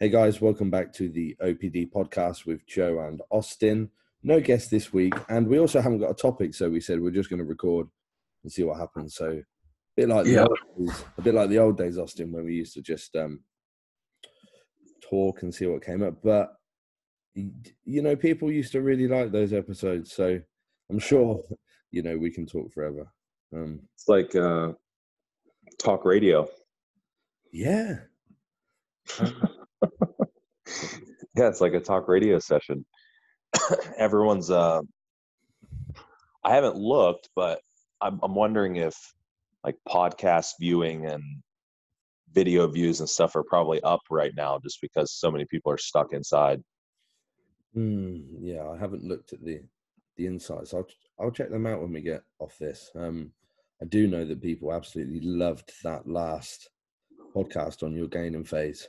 Hey guys, welcome back to the OPD podcast with Joe and Austin. No guest this week, and we also haven't got a topic, so we said we're just going to record and see what happens. So, a bit like the Yeah. old days, a bit like the old days, Austin, when we used to just um, talk and see what came up. But you know, people used to really like those episodes, so I'm sure you know we can talk forever. Um, It's like uh, talk radio. yeah, Yeah, it's like a talk radio session. Everyone's. Uh, I haven't looked, but I'm, I'm wondering if like podcast viewing and video views and stuff are probably up right now, just because so many people are stuck inside. Hmm, yeah, I haven't looked at the the insights. I'll I'll check them out when we get off this. Um, I do know that people absolutely loved that last podcast on your gaining phase.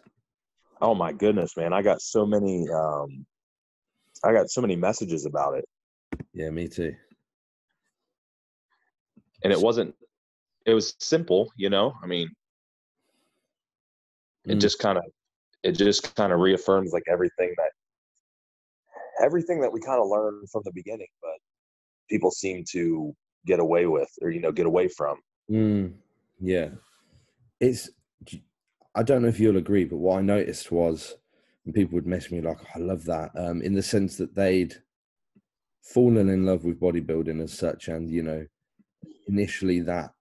Oh my goodness, man! I got so many. Um, I got so many messages about it. Yeah, me too. and it wasn't it was simple you know i mean it Mm. just kind of it just kind of reaffirms like everything that everything that we kind of learned from the beginning but people seem to get away with or you know get away from Mm, yeah, it's. I don't know if you'll agree, but what I noticed was, and people would mess me like, "I love that," um, in the sense that they'd fallen in love with bodybuilding as such, and you know, initially that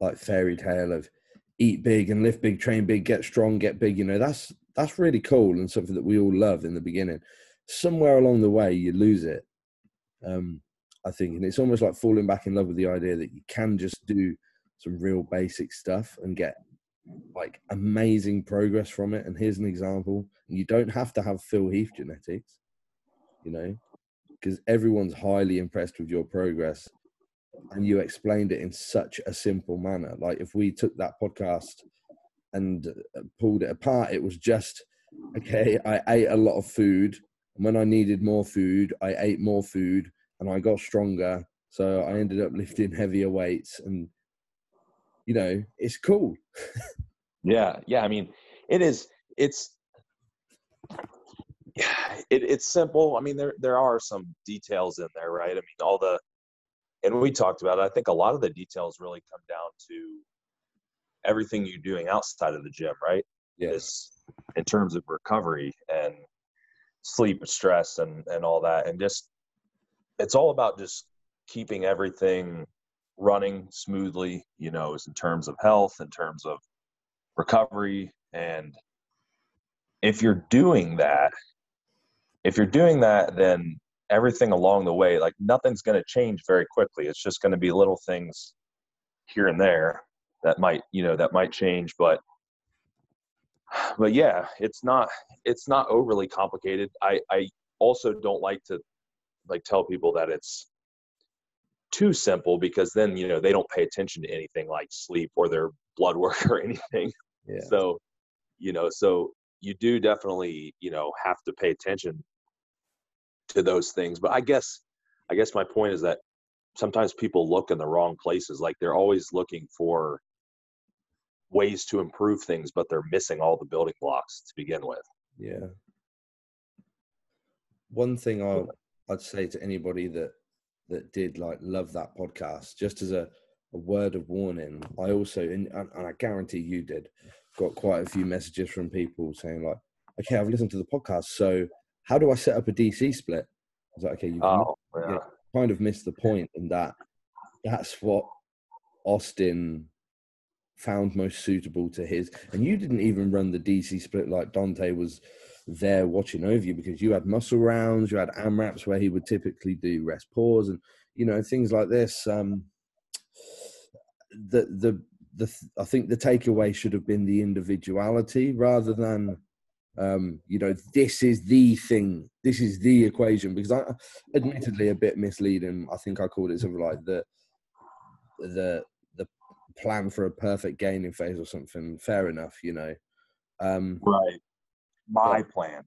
like fairy tale of eat big and lift big, train big, get strong, get big. You know, that's that's really cool and something that we all love in the beginning. Somewhere along the way, you lose it. Um, I think, and it's almost like falling back in love with the idea that you can just do some real basic stuff and get like amazing progress from it. And here's an example: you don't have to have Phil Heath genetics, you know, because everyone's highly impressed with your progress and you explained it in such a simple manner. Like if we took that podcast and uh, pulled it apart, it was just okay. I ate a lot of food, and when I needed more food, I ate more food, and I got stronger. So I ended up lifting heavier weights, and you know, it's cool. yeah yeah i mean it is it's it, it's simple. I mean there there are some details in there right? I mean all the and we talked about it. I think a lot of the details really come down to everything you're doing outside of the gym right? Yes. is in terms of recovery and sleep stress and and all that and just it's all about just keeping everything running smoothly you know is in terms of health in terms of recovery. And if you're doing that if you're doing that then everything along the way like nothing's going to change very quickly. It's just going to be little things here and there that might you know that might change. But but yeah it's not it's not overly complicated. I i also don't like to like tell people that it's too simple because then you know they don't pay attention to anything like sleep or their blood work or anything Yeah. so you know so you do definitely you know have to pay attention to those things but i guess i guess my point is that sometimes people look in the wrong places like they're always looking for ways to improve things but they're missing all the building blocks to begin with Yeah. One thing I I'd say to anybody that that did like love that podcast, just as a, a word of warning, I also and, I guarantee you did got quite a few messages from people saying like, okay, I've listened to the podcast, so how do I set up a DC split? I was like, okay, you've oh yeah. yeah kind of missed the point in that that's what Austin found most suitable to his. And you didn't even run the DC split like Dante was there watching over you because you had muscle rounds, you had AMRAPs where he would typically do rest pause and you know things like this. Um, the the the I think the takeaway should have been the individuality rather than um, you know, this is the thing, this is the equation. Because I, admittedly, a bit misleading. I think I called it something like the the the plan for a perfect gaining phase or something. Fair enough, you know. Um, right my plan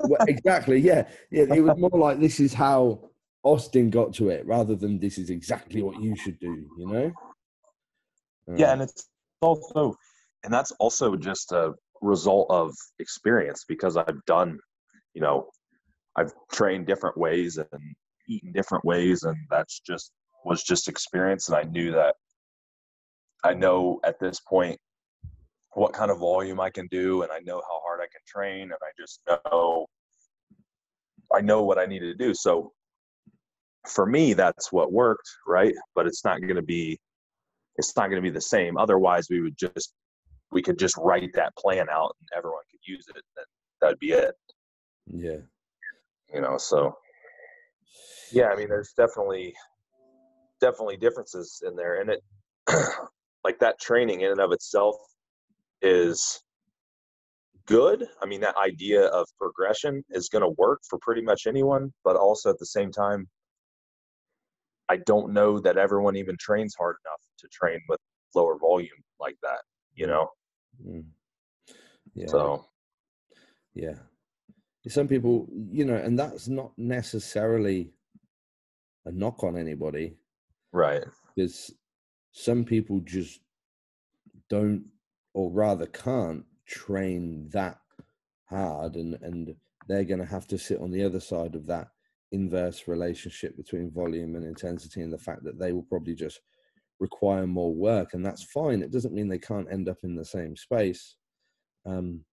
well, exactly, yeah, yeah. It was more like this is how Austin got to it, rather than this is exactly what you should do. You know. Yeah Um, and it's also and that's also just a result of experience because I've done, you know, I've trained different ways and eaten different ways, and that's just was just experience. And I knew that I know at this point what kind of volume I can do, and I know how hard I can train, and I just know I know what I need to do. So for me, that's what worked, right? But it's not going to be it's not going to be the same. Otherwise, we would just we could just write that plan out and everyone could use it. And that'd be it. Yeah. You know, so yeah, I mean, there's definitely definitely differences in there, and it like that training in and of itself is good. I mean, that idea of progression is going to work for pretty much anyone, but also at the same time, I don't know that everyone even trains hard enough to train with lower volume like that, you know? Mm. Yeah. So, yeah. Some people, you know, and that's not necessarily a knock on anybody. Right. Because some people just don't, or rather can't train that hard and, and they're going to have to sit on the other side of that inverse relationship between volume and intensity and the fact that they will probably just require more work and that's fine. It doesn't mean they can't end up in the same space um,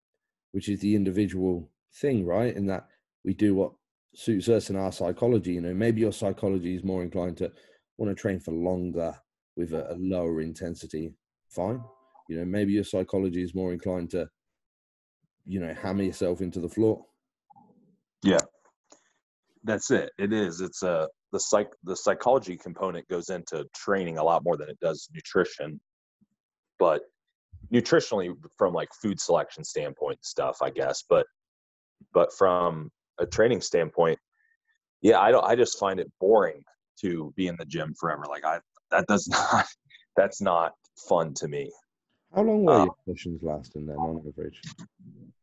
which is the individual thing right? In that we do what suits us and our psychology you know maybe your psychology is more inclined to want to train for longer with a, a lower intensity. Fine. You know maybe your psychology is more inclined to you know hammer yourself into the floor that's it. It is. It's a uh, the psych the psychology component goes into training a lot more than it does nutrition. But nutritionally, from like food selection standpoint, stuff I guess. But but from a training standpoint, yeah, I don't. I just find it boring to be in the gym forever. Like I that does not that's not fun to me. How long were um, your sessions lasting then on average?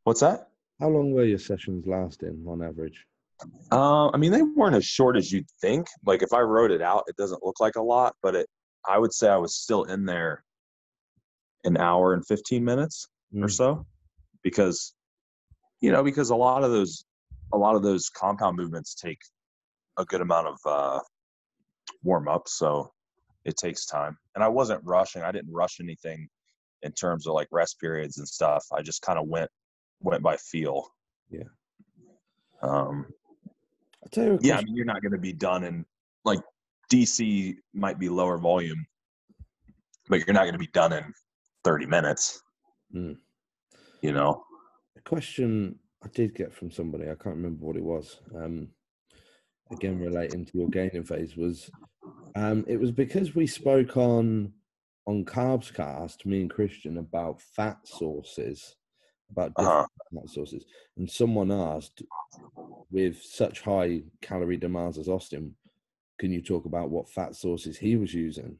What's that? How long were your sessions lasting on average? Uh, I mean, they weren't as short as you'd think. Like if I wrote it out, it doesn't look like a lot, but it. I would say I was still in there an hour and 15 minutes mm. or so because you know because a lot of those a lot of those compound movements take a good amount of uh, warm up so it takes time and i wasn't rushing i didn't rush anything in terms of like rest periods and stuff i just kind of went went by feel yeah um yeah, I mean, you're not going to be done in like DC might be lower volume, but you're not going to be done in 30 minutes. Mm. You know, a question I did get from somebody, I can't remember what it was. Um, again, relating to your gaining phase was, um, it was because we spoke on on Carbs Cast, me and Christian, about fat sources about different uh-huh. sources. And someone asked, with such high calorie demands as Austin, can you talk about what fat sources he was using?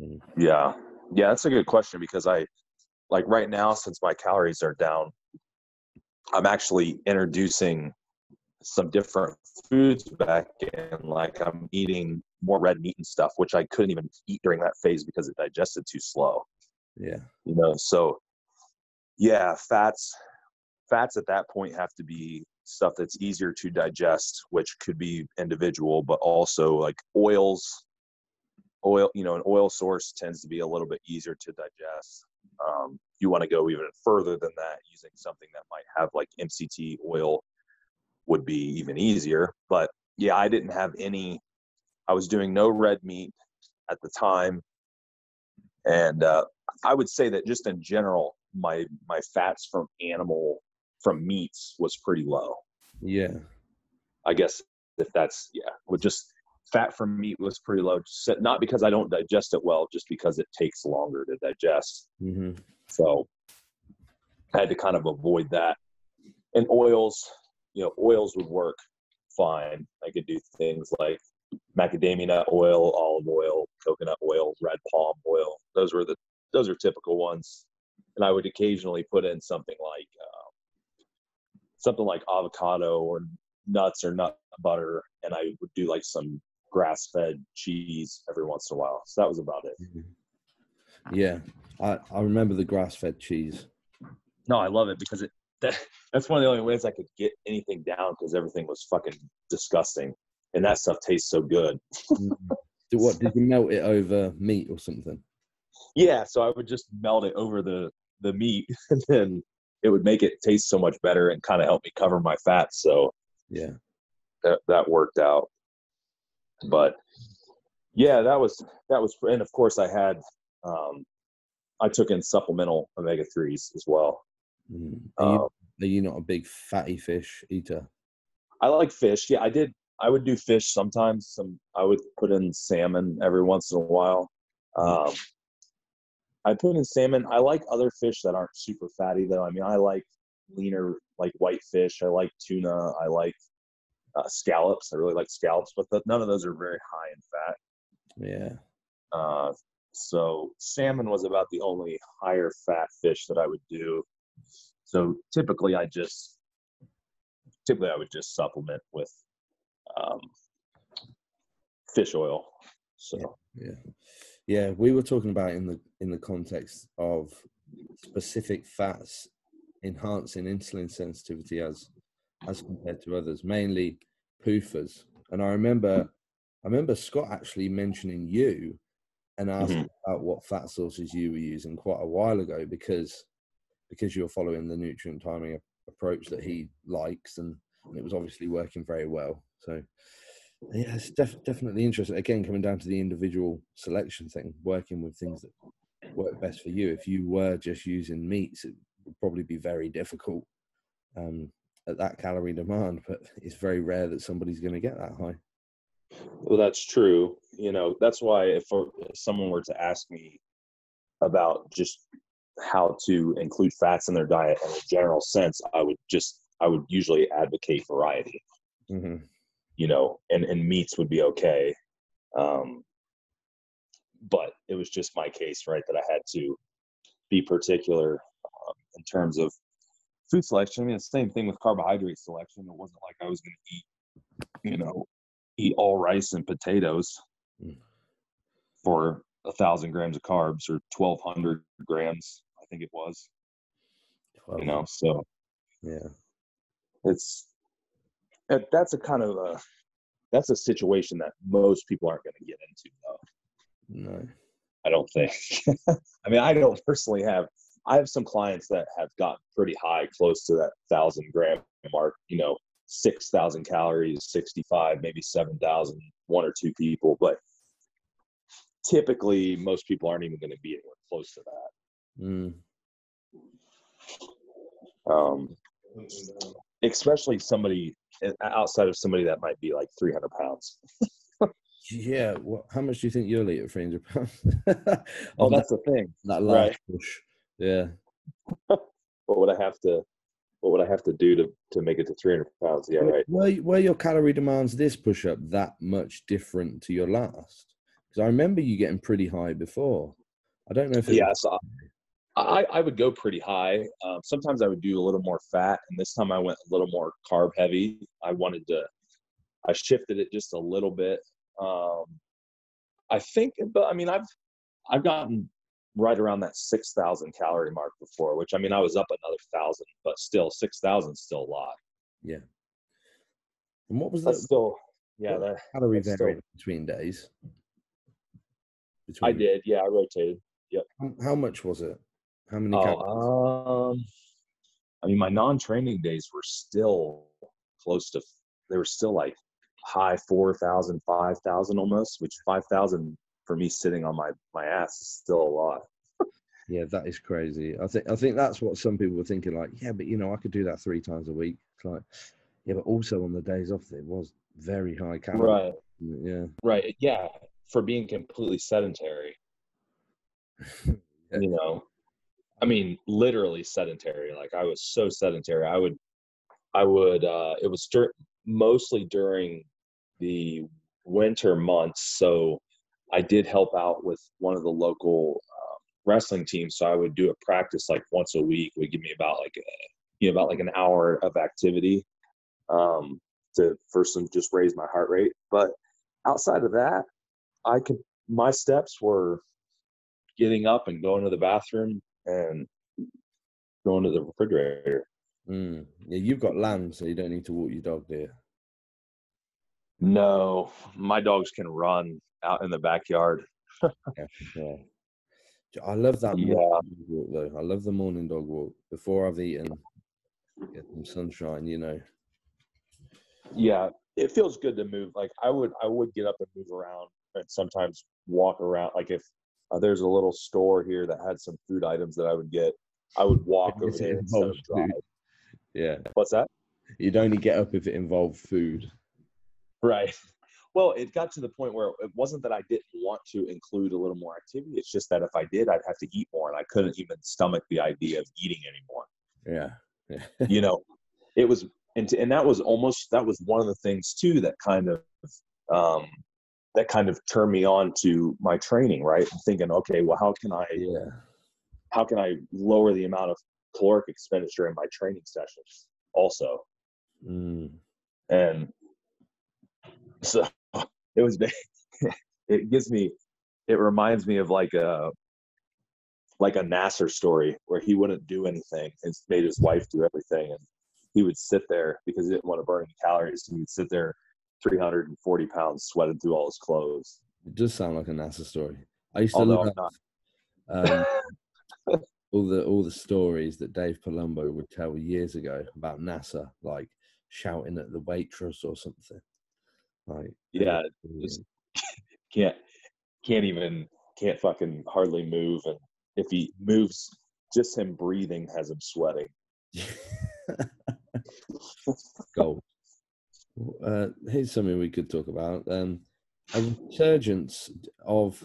Mm. Yeah, yeah, that's a good question because I, like right now, since my calories are down, I'm actually introducing some different foods back in. Like I'm eating more red meat and stuff, which I couldn't even eat during that phase because it digested too slow. Yeah. You know, so yeah, fats fats at that point have to be stuff that's easier to digest, which could be individual, but also like oils. Oil, you know, an oil source tends to be a little bit easier to digest. Um, you want to go even further than that, using something that might have like MCT oil would be even easier. But yeah, I didn't have any. I was doing no red meat at the time, and uh, I would say that just in general, my my fats from animal from meats was pretty low. Yeah. I guess if that's yeah, with just fat from meat was pretty low. Not because I don't digest it well, just because it takes longer to digest. Mm-hmm. So I had to kind of avoid that. And oils, you know, oils would work fine. I could do things like macadamia nut oil, olive oil, coconut oil, red palm oil. Those were the those are typical ones and I would occasionally put in something like uh, something like avocado or nuts or nut butter, and I would do like some grass-fed cheese every once in a while. So that was about it. Mm-hmm. Yeah, I I remember the grass-fed cheese no, I love it because it that, that's one of the only ways I could get anything down because everything was fucking disgusting, and that stuff tastes so good. Do what? Did you melt it over meat or something? Yeah, so I would just melt it over the the meat, and then it would make it taste so much better and kind of help me cover my fats. So Yeah. that that worked out. But yeah, that was that was, and of course I had, um, I took in supplemental omega threes as well. Mm. Are, you, Um, are you not a big fatty fish eater? I like fish. Yeah, I did. I would do fish sometimes. Some I would put in salmon every once in a while. Um, I put in salmon. I like other fish that aren't super fatty though. I mean, I like leaner, like white fish. I like tuna. I like uh, scallops. I really like scallops, but th- none of those are very high in fat. Yeah. Uh, so salmon was about the only higher fat fish that I would do. So typically, I just typically I would just supplement with um, fish oil. So Yeah. Yeah. Yeah, we were talking about in the in the context of specific fats enhancing insulin sensitivity as as compared to others, mainly PUFAs. And I remember I remember Scott actually mentioning you and asking mm-hmm. about what fat sources you were using quite a while ago because because you were following the nutrient timing approach that he likes and, and it was obviously working very well. So yeah, it's def- definitely interesting. Again, coming down to the individual selection thing, working with things that work best for you. If you were just using meats, it would probably be very difficult um, at that calorie demand. But it's very rare that somebody's going to get that high. Well, that's true. You know, that's why if, if someone were to ask me about just how to include fats in their diet in a general sense, I would just I would usually advocate variety. hmm You know, and and meats would be okay. Um, but it was just my case, right, that I had to be particular um, in terms of food selection. I mean, the same thing with carbohydrate selection. It wasn't like I was going to eat, you know, eat all rice and potatoes Mm. for a thousand grams of carbs or twelve hundred grams, I think it was. You know, so yeah, it's that- that's a kind of a that's a situation that most people aren't going to get into, though. no, I don't think. I mean, I don't personally have. I have some clients that have gotten pretty high, close to that thousand gram mark. You know, six thousand calories, sixty-five, maybe seven thousand, one or two people. But typically, most people aren't even going to be anywhere close to that. mm. Um, especially somebody Uh, outside of somebody that might be like three hundred pounds. yeah. What, how much do you think you'll eat at three hundred pounds? Oh, On that, that's the thing. that last right. push. Yeah. What would I have to? What would I have to do to to make it to three hundred pounds? Yeah, right. Were, were your calorie demands this push up that much different to your last? Because I remember you getting pretty high before. I don't know if it Yeah, so I, I would go pretty high. Um, sometimes I would do a little more fat, and this time I went a little more carb heavy. I wanted to, I shifted it just a little bit. Um, I think, but I mean, I've I've gotten right around that six thousand calorie mark before, which I mean, I was up another thousand, but still six thousand still a lot. Yeah. And what was that? still, yeah, that calorie that's still- variance between days? I did. Yeah, I rotated. How, how much was it? How many? Oh, um, I mean, my non-training days were still close to. They were still like high 4,000, 5,000 almost, which 5,000 for me sitting on my my ass is still a lot. Yeah, that is crazy. I think I think that's what some people were thinking. Like, yeah, but you know, I could do that three times a week. It's like, yeah, but also on the days off, it was very high calorie. Right, Yeah. right, yeah. For being completely sedentary, Yeah. you know, I mean, literally sedentary. Like I was so sedentary. I would, I would. uh It was dur- mostly during the winter months, so I did help out with one of the local um, wrestling teams. So I would do a practice like once a week. Would give me about like a, you know about like an hour of activity um, to first and just raise my heart rate. But outside of that, I could my steps were getting up and going to the bathroom and go into the refrigerator. Mm. Yeah, you've got land, so you don't need to walk your dog, do you? No, my dogs can run out in the backyard. Yeah, yeah. I love that Yeah. morning dog walk though. I love the morning dog walk before I've eaten. Get some sunshine, you know. Yeah, it feels good to move. Like I would, I would get up and move around, and sometimes walk around. Like if uh, there's a little store here that had some food items that I would get, I would walk over there instead of drive. Yeah, What's that? you'd only get up if it involved food. Right. Well, it got to the point where it wasn't that I didn't want to include a little more activity. It's just that if I did, I'd have to eat more, and I couldn't even stomach the idea of eating anymore. Yeah, yeah, you know, it was, and, and that was almost that was one of the things too that kind of, um, that kind of turned me on to my training. Right, I'm thinking, okay, well, how can I, yeah. how can I lower the amount of caloric expenditure in my training sessions also? Mm. and so it was it gives me it reminds me of like a like a Nasser story where he wouldn't do anything and made his wife do everything and he would sit there because he didn't want to burn any calories And he would sit there 340 pounds sweating through all his clothes It does sound like a Nasser story. I used to although love I'm um, all the all the stories that Dave Palumbo would tell years ago about Nasser, like shouting at the waitress or something. Like yeah just can't can't even can't fucking hardly move and if he moves just him breathing has him sweating gold. Uh, here's something we could talk about. Um, a resurgence of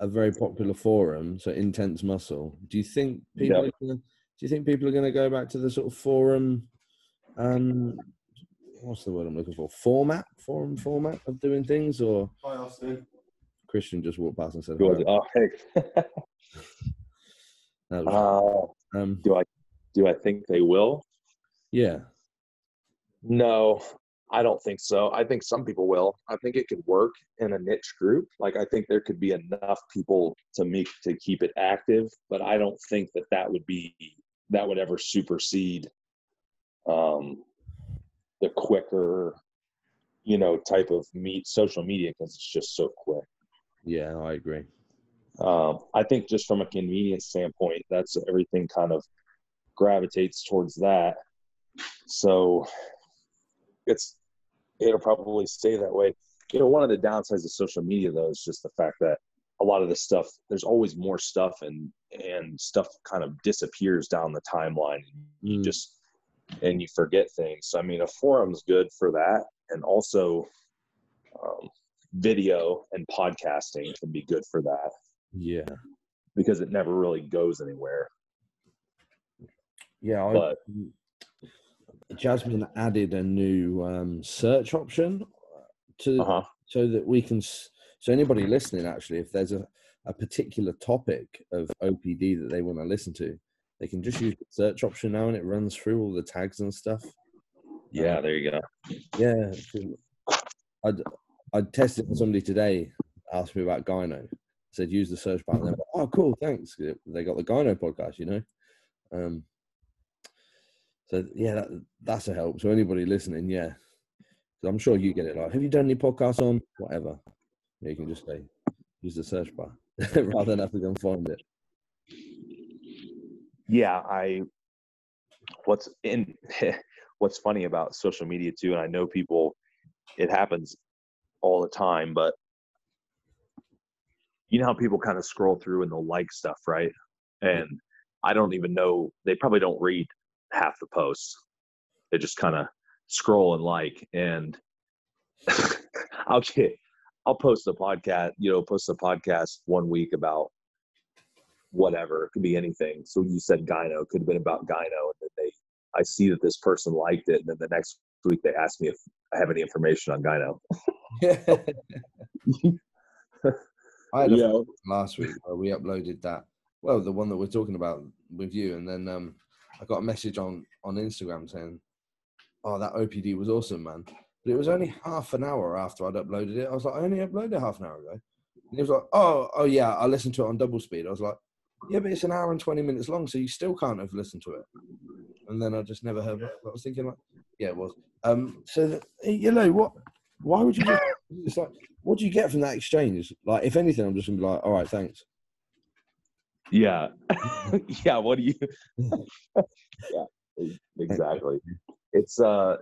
a very popular forum, so intense muscle. Do you think people? Yep. Are gonna, do you think people are going to go back to the sort of forum? Um, what's the word I'm looking for? Format, forum format of doing things, or Hi, Austin. Christian just walked past and said, Good. "Hello." Oh, hey. Uh, um, do I do I think they will? yeah, No, I don't think so. I think some people will. I think it could work in a niche group. Like I think there could be enough people to make to keep it active, but I don't think that that would be that would ever supersede um, the quicker, you know, type of meet social media because it's just so quick. yeah, I agree. Um, I think just from a convenience standpoint, that's everything kind of gravitates towards that. So it's it'll probably stay that way. You know, one of the downsides of social media though is just the fact that a lot of the stuff there's always more stuff and and stuff kind of disappears down the timeline. You Mm. just and you forget things. So I mean, a forum's good for that, and also um, video and podcasting can be good for that Yeah, because it never really goes anywhere. yeah. But Jasmine added a new um, search option to uh huh, so that we can so anybody listening actually if there's a, a particular topic of opd that they want to listen to they can just use the search option now and it runs through all the tags and stuff. Yeah, there you go. yeah i'd i'd tested it for somebody today asked me about gyno. Said use the search button They're like, oh cool thanks. They got the gyno podcast you know? Um so yeah that, that's a help. So anybody listening yeah. I'm sure you get it like have you done any podcasts on whatever? Yeah, you can just say use the search bar rather than have to go and find it. Yeah, I. What's in what's funny about social media too, and I know people, it happens all the time, but you know how people kind of scroll through and they'll like stuff, right? Mm-hmm. And I don't even know they probably don't read half the posts. They just kind of scroll and like, and I'll get, I'll post a podcast, you know, post a podcast one week about whatever. It could be anything. So you said gyno, it could have been about gyno, and then they, I see that this person liked it, and then the next week they ask me if I have any information on gyno. i had a know, last week where we uploaded that well the one that we're talking about with you and then um i got a message on on instagram saying oh that opd was awesome man but it was only half an hour after i'd uploaded it i was like i only uploaded it half an hour ago and he was like oh oh yeah i listened to it on double speed i was like Yeah, but it's an hour and twenty minutes long, so you still can't have listened to it. And then I just never heard what I was thinking. Like, yeah, it was. Um, so that, you know what? Why would you? Just, it's like, what do you get from that exchange? Like, if anything, I'm just gonna be like, all right, thanks. Yeah. yeah. What do you? yeah. Exactly. It's uh,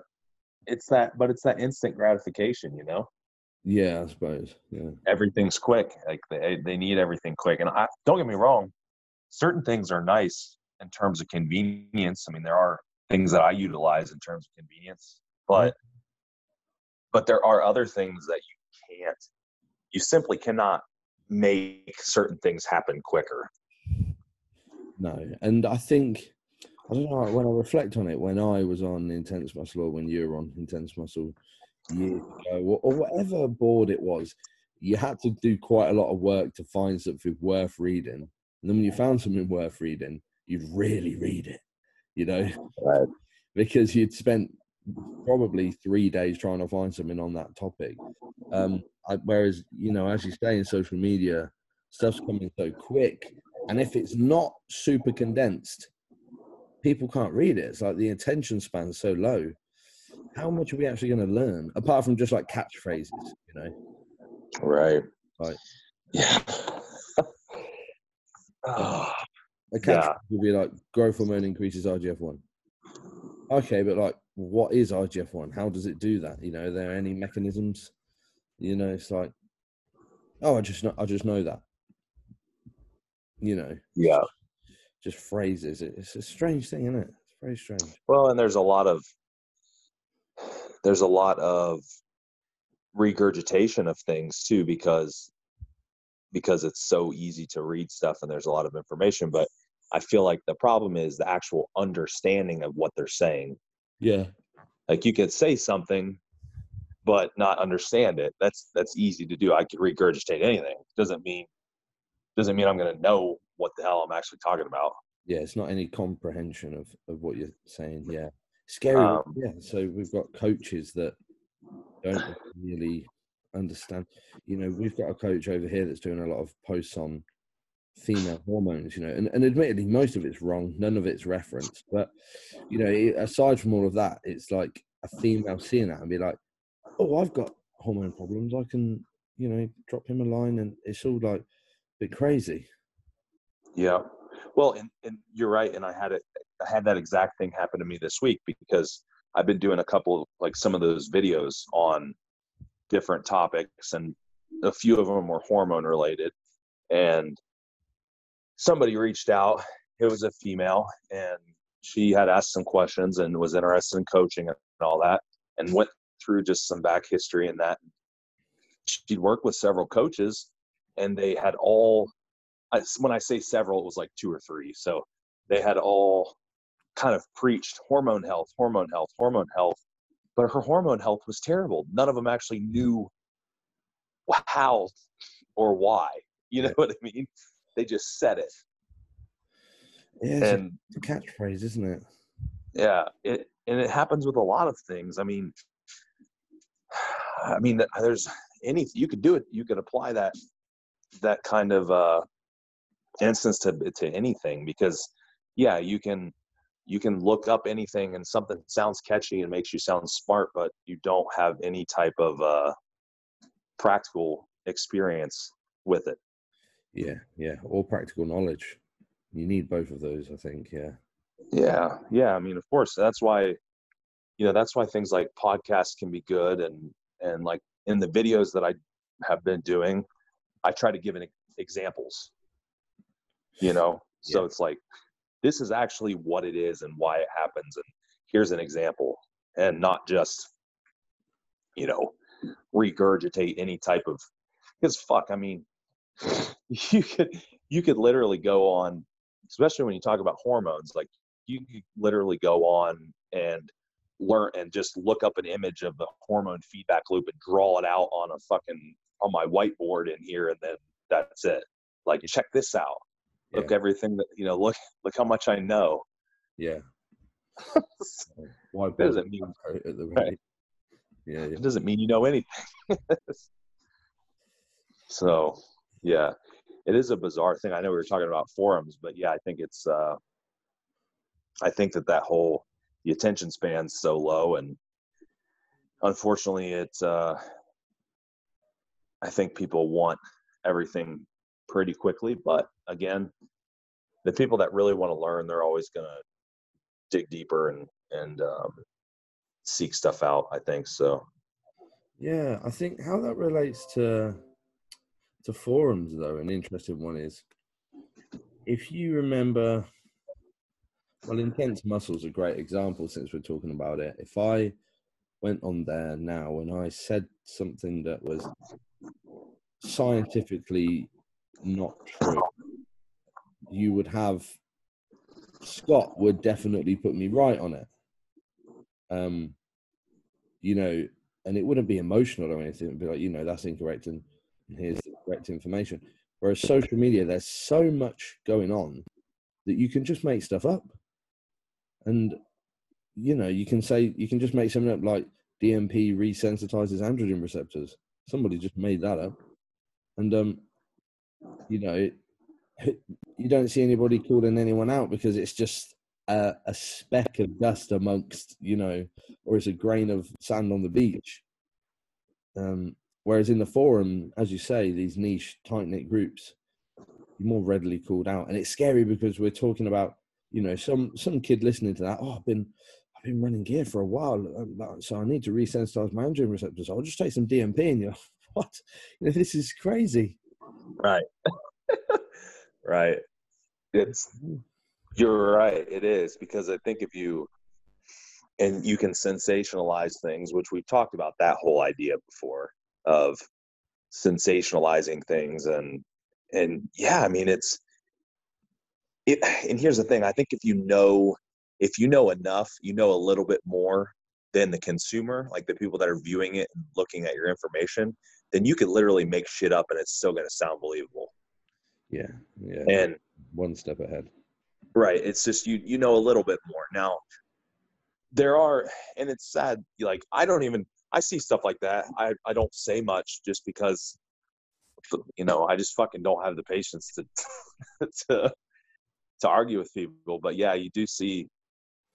it's that, but it's that instant gratification, you know. Yeah, I suppose. Yeah. Everything's quick. Like they they need everything quick. And I don't get me wrong, certain things are nice in terms of convenience. I mean, there are things that I utilize in terms of convenience, but but there are other things that you can't. You simply cannot make certain things happen quicker. No, and I think I don't know when I reflect on it. When I was on Intense Muscle, or when you were on Intense Muscle years ago, or whatever board it was, you had to do quite a lot of work to find something worth reading. And then when you found something worth reading, you'd really read it, you know, Right. because you'd spent probably three days trying to find something on that topic. Um, I, whereas, you know, as you say in social media, stuff's coming so quick. And if it's not super condensed, people can't read it. It's like the attention span's so low. How much are we actually going to learn apart from just like catchphrases, you know? Right. Yeah. Ah, A catchphrase Yeah. would be like growth hormone increases IGF one. Okay, but like, what is IGF one? How does it do that? You know, are there any mechanisms? You know, it's like, oh, I just know, I just know that. You know, yeah. just phrases. It's a strange thing, isn't it? It's very strange. Well, and there's a lot of there's a lot of regurgitation of things too because because it's so easy to read stuff and there's a lot of information but i feel like the problem is the actual understanding of what they're saying Yeah, like you could say something but not understand it that's that's easy to do i could regurgitate anything doesn't mean doesn't mean i'm going to know what the hell i'm actually talking about yeah. It's not any comprehension of of what you're saying. Yeah, scary. Um, yeah. So we've got coaches that don't really understand. You know, we've got a coach over here that's doing a lot of posts on female hormones. You know, and, and admittedly, most of it's wrong. None of it's referenced. But you know, aside from all of that, it's like a female seeing that and be like, "Oh, I've got hormone problems. I can, you know, drop him a line." And it's all like crazy. Yeah. Well, and, and you're right. And I had it, I had that exact thing happen to me this week because I've been doing a couple, like some of those videos on different topics, and a few of them were hormone related. And somebody reached out. It was a female, and she had asked some questions and was interested in coaching and all that, and went through just some back history and that. She'd worked with several coaches, and they had all when I say several, it was like two or three. So they had all kind of preached hormone health, hormone health, hormone health, but her hormone health was terrible. None of them actually knew how or why. You know what I mean? They just said it, Yeah, it's and a catchphrase, isn't it? yeah, it and it happens with a lot of things. I mean, I mean, there's any you could do it. You could apply that that kind of uh, instance to to anything because yeah, you can you can look up anything and something sounds catchy and makes you sound smart, but you don't have any type of uh, practical experience with it. Yeah, yeah. Or practical knowledge. You need both of those, I think. Yeah. Yeah, yeah. I mean, of course, that's why, you know, that's why things like podcasts can be good, and and like in the videos that I have been doing, I try to give an examples. You know, so Yeah. it's like this is actually what it is and why it happens, and here's an example, and not just, you know, regurgitate any type of because fuck, I mean, you could you could literally go on, especially when you talk about hormones, like you could literally go on and learn and just look up an image of the hormone feedback loop and draw it out on a fucking on my whiteboard in here and then that's it like check this out look Yeah. everything that you know look look how much i know Yeah. Why doesn't mean- at the right. Yeah, yeah. it doesn't mean you know anything so yeah it is a bizarre thing. I know we were talking about forums, but yeah, I think it's uh, I think that that whole the attention span's so low, and unfortunately, it's uh, I think people want everything pretty quickly. But again, the people that really want to learn, they're always going to dig deeper and and um, seek stuff out. I think so. Yeah, I think how that relates to to forums though, an interesting one is if you remember well intense muscles a great example since we're talking about it. If I went on there now and I said something that was scientifically not true, you would have Scott would definitely put me right on it. Um, you know, and it wouldn't be emotional or anything. It'd be like, you know, that's incorrect, and here's the correct information. Whereas social media, there's so much going on that you can just make stuff up, and you know, you can say you can just make something up like DNP resensitizes androgen receptors. Somebody just made that up, and um, you know, you don't see anybody calling anyone out because it's just a, a, speck of dust amongst, you know, or it's a grain of sand on the beach. Um, whereas in the forum, as you say, these niche, tight knit groups, you're more readily called out, and it's scary because we're talking about, you know, some some kid listening to that. Oh, I've been I've been running gear for a while, uh, so I need to resensitize my androgen receptors. I'll just take some DNP, and you're what? You know, this is crazy. Right. right. It's mm-hmm. you're right. It is because I think if you and you can sensationalize things, which we've talked about that whole idea before of sensationalizing things and and yeah, I mean it's it and here's the thing, I think if you know if you know enough, you know a little bit more than the consumer, like the people that are viewing it and looking at your information, then you could literally make shit up and it's still going to sound believable. Yeah, yeah. And one step ahead. Right. It's just you you know a little bit more. Now there are and it's sad, like I don't even I see stuff like that. I, I don't say much just because you know, I just fucking don't have the patience to to to argue with people. But yeah, you do see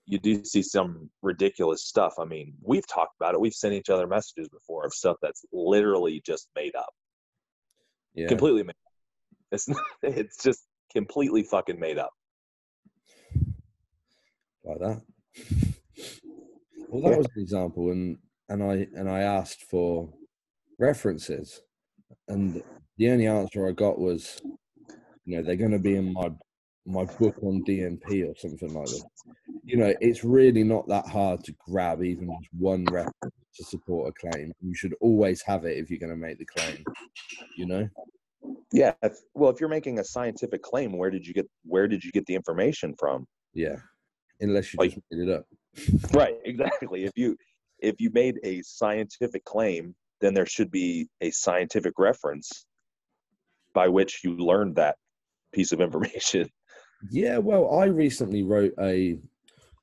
you do see some ridiculous stuff. I mean, we've talked about it. We've sent each other messages before of stuff that's literally just made up. Yeah. Completely made up. It's it's just completely fucking made up. Like that. Well, that was an example, and and I and I asked for references, and the only answer I got was, you know, they're going to be in my my book on DNP or something like that. You know, it's really not that hard to grab even just one reference to support a claim. You should always have it if you're going to make the claim. You know. Yeah. Well, if you're making a scientific claim, where did you get where did you get the information from? Yeah. Unless you like, just made it up. right. Exactly. If you if you made a scientific claim, then there should be a scientific reference by which you learned that piece of information. Yeah, well, I recently wrote a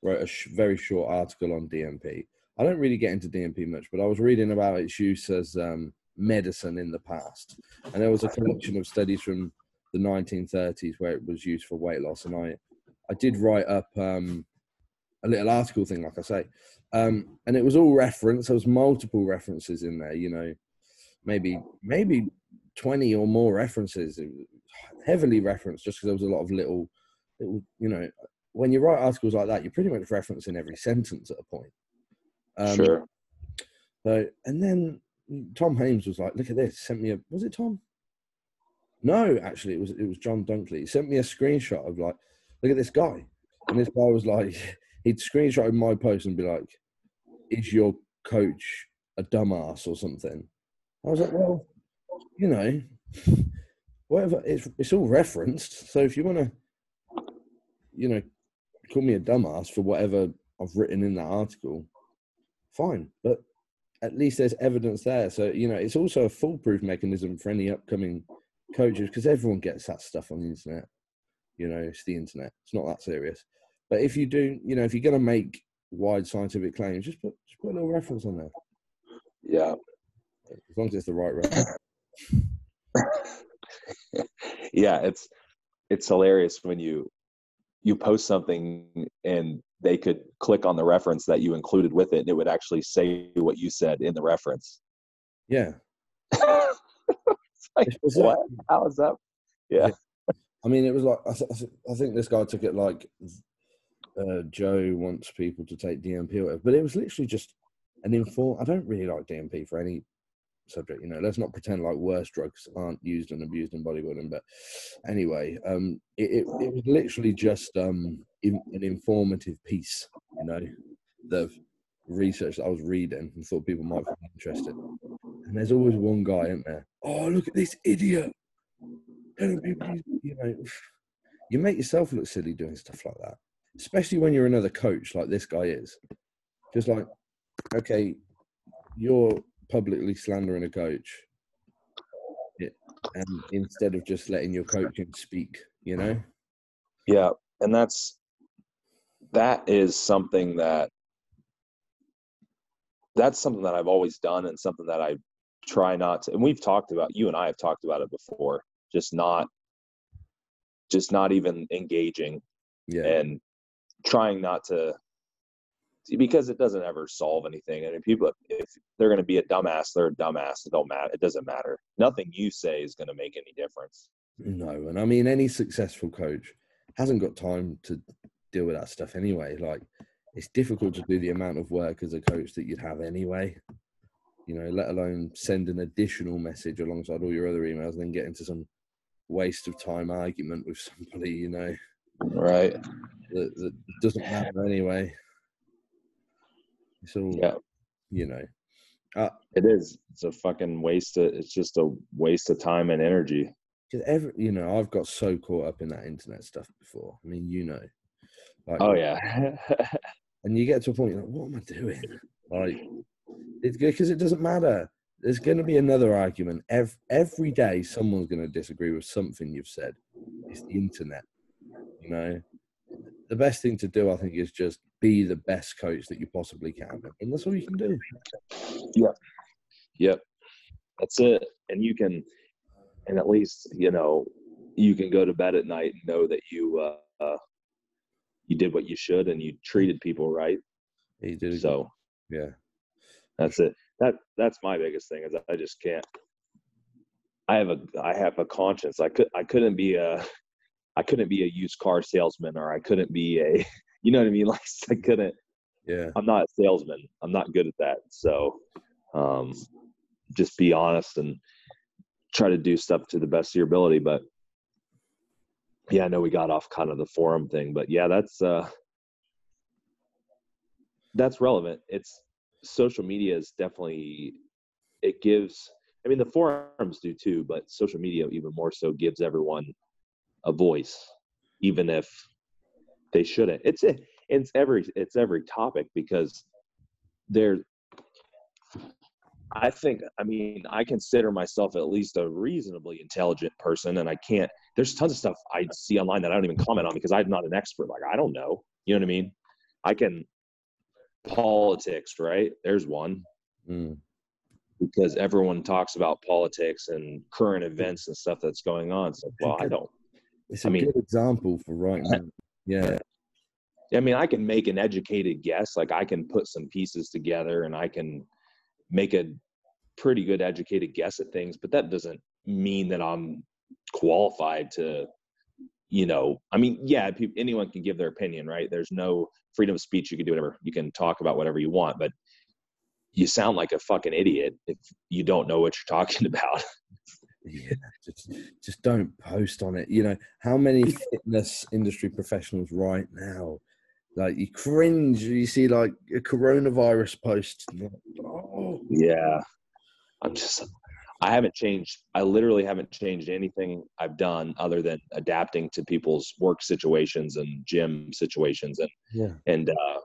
wrote a sh- very short article on DNP. I don't really get into DNP much, but I was reading about its use as um, medicine in the past, and there was a collection of studies from the 1930s where it was used for weight loss, and I I did write up um, a little article thing, like I say, um, and it was all reference. There was multiple references in there, you know, maybe maybe 20 or more references, heavily referenced, just because there was a lot of little you know, when you write articles like that, you're pretty much referencing every sentence at a point. Um, sure. So, and then Tom Hames was like, "Look at this." Sent me a was it Tom? No, actually, it was it was John Dunkley. He sent me a screenshot of like, "Look at this guy," and this guy was like, he'd screenshot my post and be like, "Is your coach a dumbass or something?" I was like, "Well, you know, whatever. It's it's all referenced. So if you want to." You know, call me a dumbass for whatever I've written in that article, fine. But at least there's evidence there. So, you know, it's also a foolproof mechanism for any upcoming coaches because everyone gets that stuff on the internet. You know, it's the internet. It's not that serious. But if you do, you know, if you're going to make wide scientific claims, just put just put a little reference on there. Yeah. As long as it's the right reference. yeah, it's it's hilarious when you you post something and they could click on the reference that you included with it and it would actually say what you said in the reference. Yeah. like, what? How is that? Yeah. yeah. I mean, it was like I, th- I think this guy took it like uh, Joe wants people to take DNP or whatever, but it was literally just an inform. I don't really like DNP for any subject. You know, let's not pretend like worse drugs aren't used and abused in bodybuilding. But anyway, um, it, it, it was literally just um, in, an informative piece. You know, the research that I was reading and thought people might find interested. And there's always one guy in there. Oh, look at this idiot! People, you know, you make yourself look silly doing stuff like that, especially when you're another coach like this guy is. Just like, okay, you're publicly slandering a coach. And instead of just letting your coaching speak you know? Yeah and that's that is something that that's something that i've always done and something that i try not to and we've talked about you and i have talked about it before just not just not even engaging yeah. and trying not to because it doesn't ever solve anything. I mean, people, if they're going to be a dumbass, they're a dumbass. It don't matter. It doesn't matter. Nothing you say is going to make any difference. No, and I mean, any successful coach hasn't got time to deal with that stuff anyway. Like, it's difficult to do the amount of work as a coach that you'd have anyway. You know, let alone send an additional message alongside all your other emails, and then get into some waste of time argument with somebody. You know, right? That, that doesn't matter anyway. So yeah, you know, uh, it is. It's a fucking waste. Of, it's just a waste of time and energy. Because every, you know, I've got so caught up in that internet stuff before. I mean, you know. Like, oh yeah. and you get to a point, you're like, what am I doing? Like, it's because it doesn't matter. There's going to be another argument every every day. Someone's going to disagree with something you've said. It's the internet, you know the best thing to do, I think, is just be the best coach that you possibly can, and that's all you can do. Yeah, yep, that's it. And you can, and at least you know, you can go to bed at night and know that you uh, uh you did what you should and you treated people right. You did. So yeah, that's it. That that's my biggest thing is I just can't. I have a I have a conscience. I could I couldn't be a I couldn't be a used car salesman or I couldn't be a, you know what I mean? Like I couldn't, yeah, I'm not a salesman. I'm not good at that. So, um, just be honest and try to do stuff to the best of your ability. But yeah, I know we got off kind of the forum thing, but yeah, that's, uh, that's relevant. It's social media is definitely, it gives, I mean, the forums do too, but social media even more so gives everyone a voice, even if they shouldn't. It's a, it's every it's every topic because there. I think I mean I consider myself at least a reasonably intelligent person, and I can't. There's tons of stuff I see online that I don't even comment on because I'm not an expert. Like I don't know. You know what I mean? I can politics, right? There's one. Mm because everyone talks about politics and current events and stuff that's going on. So, well, I don't. It's a I mean, good example for right now. Yeah. I mean, I can make an educated guess. Like I can put some pieces together and I can make a pretty good educated guess at things, but that doesn't mean that I'm qualified to, you know, I mean, yeah, anyone can give their opinion, right? There's no freedom of speech. You can do whatever. You can talk about whatever you want, but you sound like a fucking idiot if you don't know what you're talking about yeah, just just don't post on it. You know how many fitness industry professionals right now, like you cringe. You see like a coronavirus post. oh. Yeah, I'm just. I haven't changed. I literally haven't changed anything I've done other than adapting to people's work situations and gym situations. And yeah, and uh,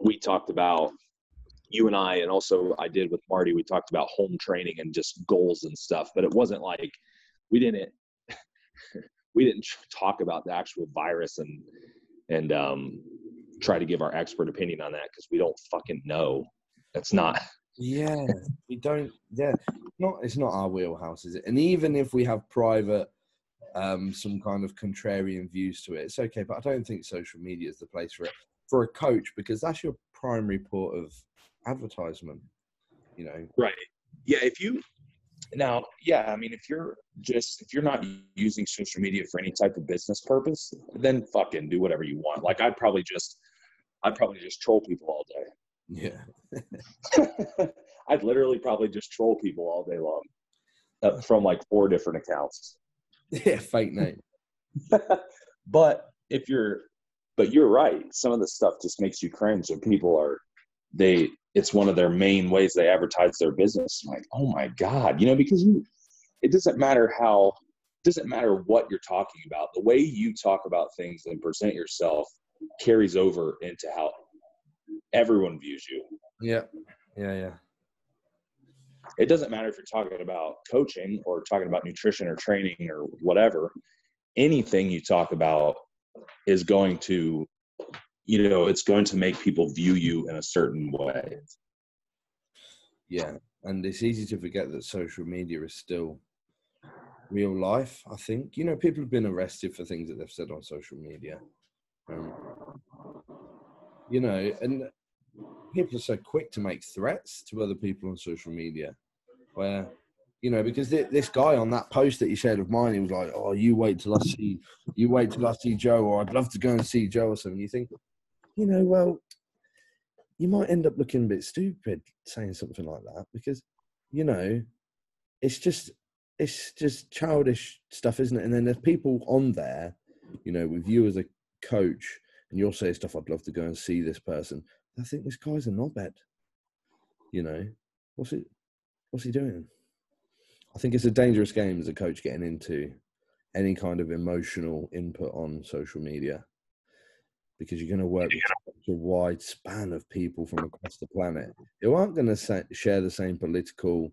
we talked about you and I, and also I did with Marty, we talked about home training and just goals and stuff, but it wasn't like we didn't we didn't talk about the actual virus and and um, try to give our expert opinion on that because we don't fucking know. That's not Yeah, we don't. Yeah, not. It's not our wheelhouse, is it? And even if we have private, um, some kind of contrarian views to it, it's okay. But I don't think social media is the place for it for a coach because that's your primary port of advertisement. You know, Right. Yeah. If you now, yeah, I mean, if you're just if you're not using social media for any type of business purpose, then fucking do whatever you want. Like I'd probably just, I'd probably just troll people all day. yeah. I'd literally probably just troll people all day long uh, from like four different accounts. yeah, fake name. but if you're, but you're right. Some of the stuff just makes you cringe, and people are, they, it's one of their main ways they advertise their business. I'm like, oh my god, you know, because you, it doesn't matter how, it doesn't matter what you're talking about. The way you talk about things and present yourself carries over into how everyone views you. Yeah, yeah, yeah. it doesn't matter if you're talking about coaching or talking about nutrition or training or whatever anything you talk about is going to you know it's going to make people view you in a certain way Yeah, and it's easy to forget that social media is still real life. I think you know people have been arrested for things that they've said on social media. Um, you know, and people are so quick to make threats to other people on social media, where you know because thi- this guy on that post that he shared of mine, he was like, "Oh, you wait till I see, you wait till I see Joe, or I'd love to go and see Joe or something." You think, you know, well, you might end up looking a bit stupid saying something like that because you know it's just it's just childish stuff isn't it? And then there's people on there you know with you as a coach and you'll say stuff i'd love to go and see this person. I think this guy's a knobhead you know? What's it what's he doing? I think it's a dangerous game as a coach getting into any kind of emotional input on social media because you're going to work with such a wide span of people from across the planet who aren't going to share the same political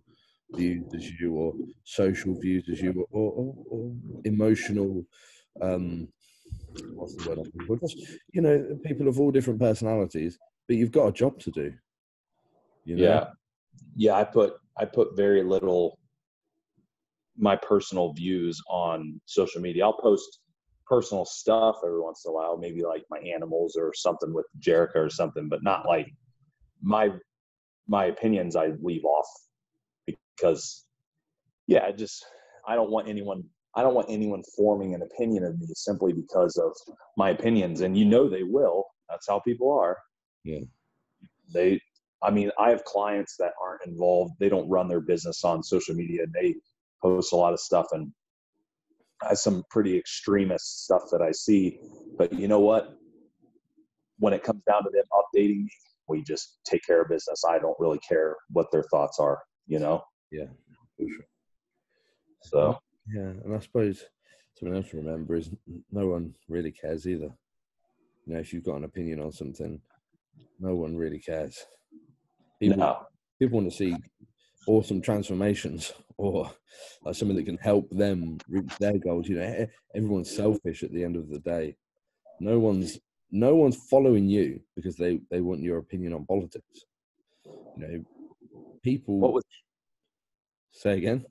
views as you or social views as you or, or, or emotional um what's the word you know people of all different personalities but you've got a job to do you know? yeah. Yeah i put i put very little my personal views on social media. I'll post personal stuff every once in a while maybe like my animals or something with jericho or something but not like my my opinions i leave off because yeah i just i don't want anyone i don't want anyone forming an opinion of me simply because of my opinions and you know they will. That's how people are. Yeah. they i mean i have clients that aren't involved. They don't run their business on social media. And they post a lot of stuff and I have some pretty extremist stuff that i see but you know what? When it comes down to them updating me we just take care of business. I don't really care what their thoughts are you know? Yeah for sure. so. Yeah and i suppose something else to remember is no one really cares either. You know if you've got an opinion on something no one really cares. People, no. people want to see awesome transformations or like something that can help them reach their goals you know everyone's selfish at the end of the day no one's no one's following you because they they want your opinion on politics you know people What was say again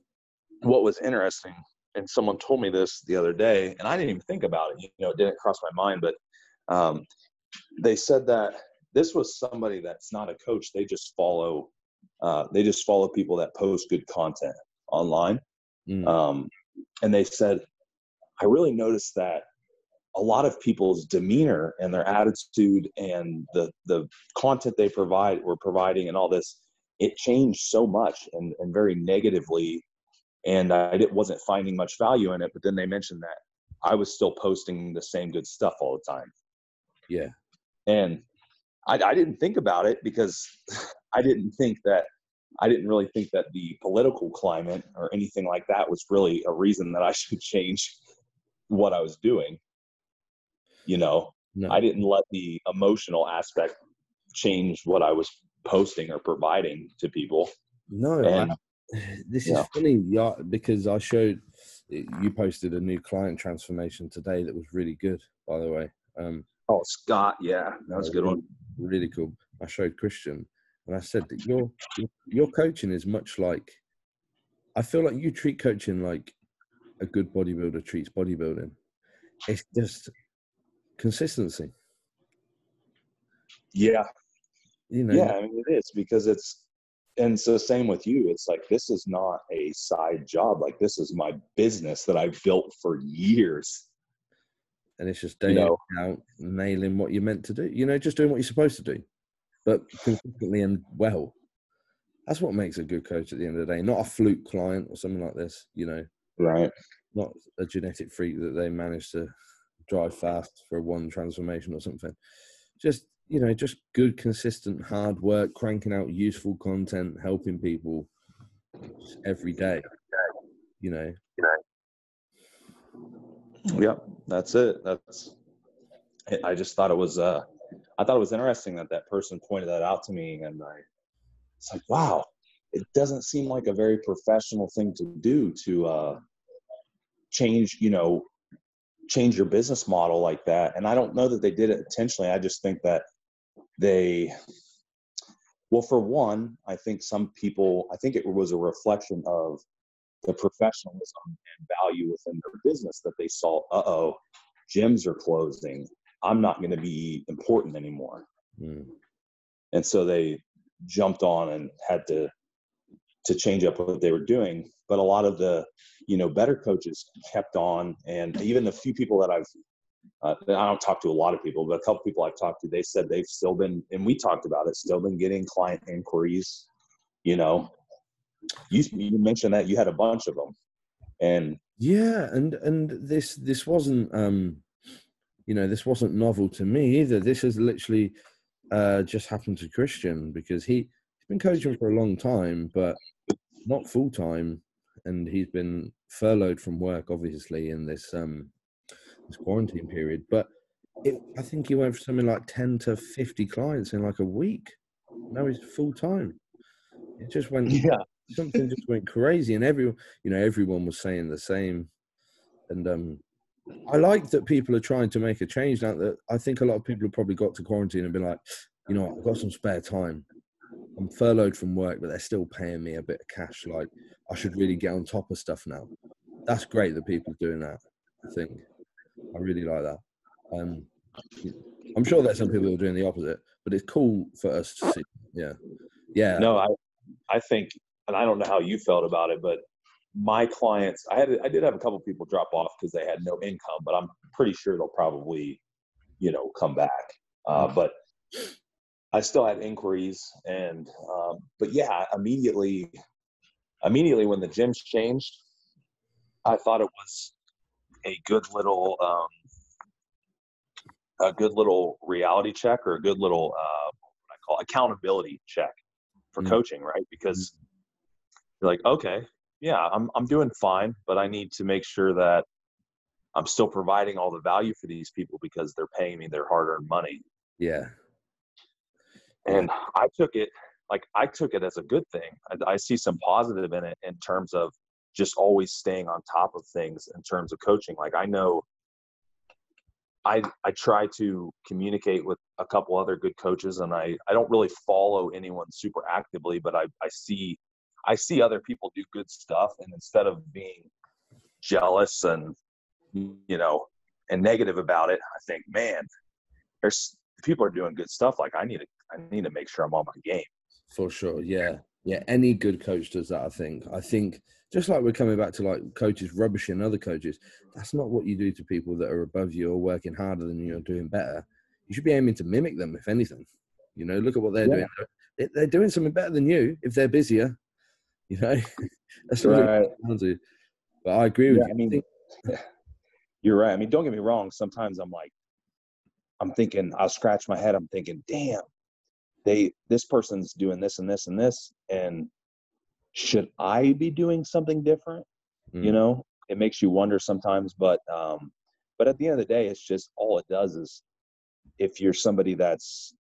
what was interesting, and someone told me this the other day, and I didn't even think about it. You know, it didn't cross my mind, but um, they said that this was somebody that's not a coach. They just follow. Uh, they just follow people that post good content online. Mm. Um, and they said, I really noticed that a lot of people's demeanor and their attitude and the the content they provide were providing and all this, it changed so much and, and very negatively. And I didn't, wasn't finding much value in it. But then they mentioned that I was still posting the same good stuff all the time. yeah And I, I didn't think about it because I didn't think that I didn't really think that the political climate or anything like that was really a reason that I should change what I was doing. You know, no I didn't let the emotional aspect change what I was posting or providing to people. No, And- I, this Yeah. is funny, yeah, because I showed you posted a new client transformation today that was really good, by the way. Um, Oh, Scott, yeah, that was a good one. Really cool. I showed Christian, And I said that your your coaching is much like I feel like you treat coaching like a good bodybuilder treats bodybuilding. It's just consistency. Yeah. You know, Yeah, I mean it is because it's and so same with you. It's like this is not a side job. Like this is my business that I've built for years. and it's just you day know. out nailing what you're meant to do. You know, just doing what you're supposed to do, but consistently and well. That's what makes a good coach at the end of the day. Not a fluke client or something like this. You know, Right. not a genetic freak that they managed to drive fast for one transformation or something. Just you know, just good, consistent, hard work, cranking out useful content, helping people every day. You know, Yep, that's it. That's. I- I just thought it was. Uh, I thought it was interesting that that person pointed that out to me, and I. It's like, wow, it doesn't seem like a very professional thing to do to uh, change. You know, change your business model like that. And I don't know that they did it intentionally. I just think that they. Well, for one, I think some people. I think it was a reflection of the professionalism and value within their business that they saw, uh oh, gyms are closing. I'm not going to be important anymore. Mm. And so they jumped on and had to to change up what they were doing. But a lot of the, you know, better coaches kept on, and even the few people that I've, uh, I don't talk to a lot of people, but a couple people I've talked to, they said they've still been, and we talked about it, still been getting client inquiries. You know, you you mentioned that you had a bunch of them, and Yeah, and and this this wasn't um you know this wasn't novel to me either. This has literally uh just happened to Christian because he he's been coaching for a long time, but not full time, and he's been furloughed from work obviously in this um this quarantine period. But it, I think he went for something like ten to fifty clients in like a week. Now he's full time. It just went yeah, something just went crazy and everyone you know everyone was saying the same and um i like that people are trying to make a change now that i think a lot of people have probably got to quarantine and been like you know what, i've got some spare time. I'm furloughed from work but they're still paying me a bit of cash like i should really get on top of stuff now. That's great that people are doing that i think. I really like that. Um i'm sure there's some people who are doing the opposite but it's cool for us to see. Yeah. Yeah. No, I I think, and I don't know how you felt about it, but my clients, I had I did have a couple people drop off because they had no income, but I'm pretty sure they'll probably, you know, come back. Uh, but I still had inquiries, and um, but yeah, immediately, immediately when the gyms changed, I thought it was a good little um, a good little reality check or a good little uh, what I call accountability check for Mm. coaching, right? Because you're like, okay, yeah, I'm I'm doing fine, but I need to make sure that I'm still providing all the value for these people because they're paying me their hard-earned money. yeah And I took it like I took it as a good thing. I, I see some positive in it in terms of just always staying on top of things in terms of coaching. Like I know I I try to communicate with a couple other good coaches and I, I don't really follow anyone super actively, but I, I see I see other people do good stuff and instead of being jealous and you know and negative about it, I think, man, there's people are doing good stuff. Like I need to I need to make sure I'm on my game. For sure, yeah, yeah. Any good coach does that. I think. I think just like we're coming back to like coaches rubbishing other coaches. That's not what you do to people that are above you or working harder than you or doing better. You should be aiming to mimic them, if anything. You know, look at what they're Yeah. doing. They- They're doing something better than you if they're busier. You know, that's Right. comes down to. But I agree with Yeah, you. I mean, you're right. I mean, don't get me wrong. Sometimes I'm like, I'm thinking, I'll scratch my head. I'm thinking, damn, they, this person's doing this and this and this. And should I be doing something different? You Mm. know, it makes you wonder sometimes, but, um, but at the end of the day, it's just all it does is if you're somebody that's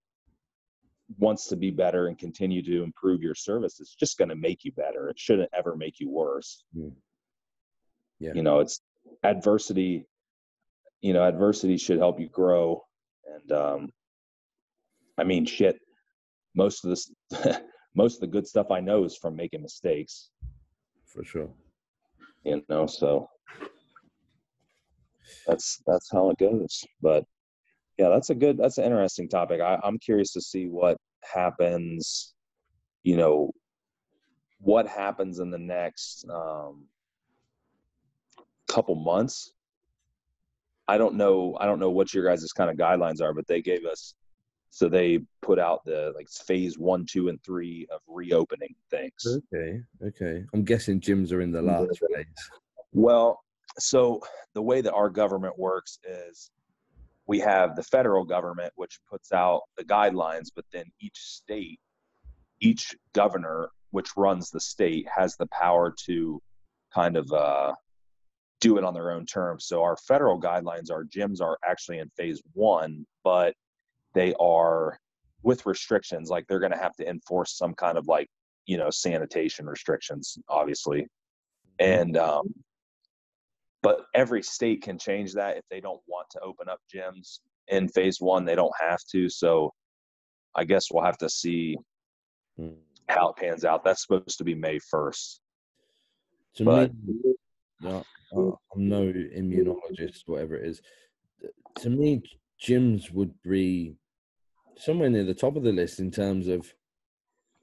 wants to be better and continue to improve your service, it's just going to make you better. It shouldn't ever make you worse. Mm. Yeah. You know, it's adversity, you know, adversity should help you grow. And, um, I mean, shit, most of this most of the good stuff I know is from making mistakes. For sure. You know, so that's that's how it goes. But yeah, that's a good that's an interesting topic. I, I'm curious to see what happens, you know, what happens in the next um, couple months. I don't know. I don't know what your guys' kind of guidelines are, but they gave us so they put out the like phase one, two, and three of reopening things. Okay. Okay. I'm guessing gyms are in the last phase. Well, so the way that our government works is we have the federal government, which puts out the guidelines, but then each state, each governor, which runs the state, has the power to kind of uh, do it on their own terms. So our federal guidelines, our gyms are actually in phase one, but they are with restrictions. Like they're going to have to enforce some kind of like you know sanitation restrictions, obviously, and um, but every state can change that if they don't want to open up gyms in phase one. They don't have to. So I guess we'll have to see Hmm. how it pans out. That's supposed to be May first. To But- me, no, uh, I'm no immunologist, whatever it is. To me, gyms would be somewhere near the top of the list in terms of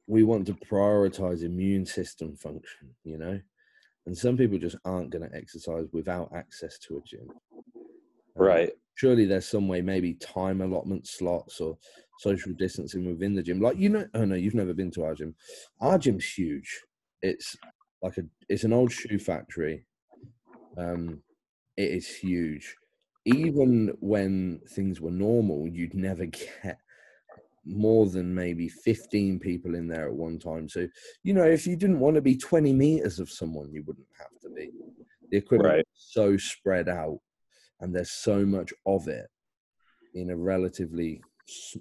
we want to prioritize immune system function, you know? And some people just aren't going to exercise without access to a gym. Um, Right. Surely there's some way, maybe time allotment slots or social distancing within the gym. Like, you know, oh no, you've never been to our gym. Our gym's huge. It's like a, it's an old shoe factory. Um, it is huge. Even when things were normal, you'd never get more than maybe 15 people in there at one time. So, you know, if you didn't want to be 20 meters of someone, you wouldn't have to be. The equipment Right. is so spread out and there's so much of it in a relatively it's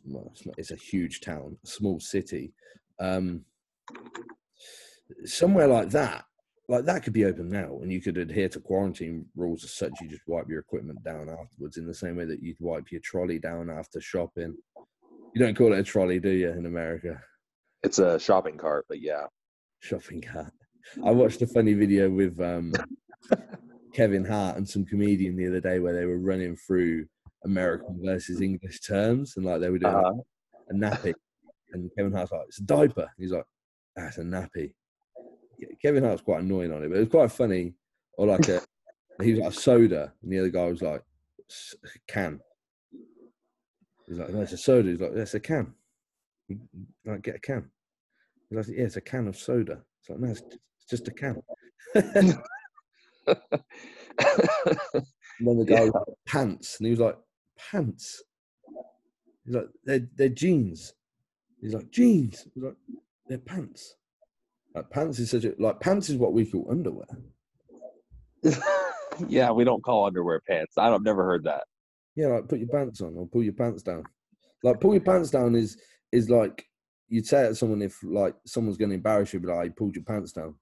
it's a huge town, a small city. Um, somewhere like that, like that could be open now and you could adhere to quarantine rules as such. You just wipe your equipment down afterwards in the same way that you'd wipe your trolley down after shopping. You don't call it a trolley, do you, in America? It's a shopping cart, but yeah. Shopping cart. I watched a funny video with um, Kevin Hart and some comedian the other day where they were running through American versus English terms and like they were doing Uh-huh. a nappy. And Kevin Hart's like, it's a diaper. He's like, that's a nappy. Kevin Hart's quite annoying on it, but it was quite funny. Or like a, he was like a soda, and the other guy was like, "S- can. He's like, no, it's a soda. He's like, that's a can. Like, get a can. He's like, yeah, it's a can of soda. It's like, no, it's, just a can. and then the guy was like, pants, and he was like, pants. He's like, they're, they're jeans. He's like, jeans. He's like, they're pants. Like, pants is such a, like, pants is what we call underwear. yeah, we don't call underwear pants. I've never heard that. Yeah, like, put your pants on or pull your pants down. Like, pull your pants down is, is like, you'd say it to someone if, like, someone's going to embarrass you, but like, you pulled your pants down.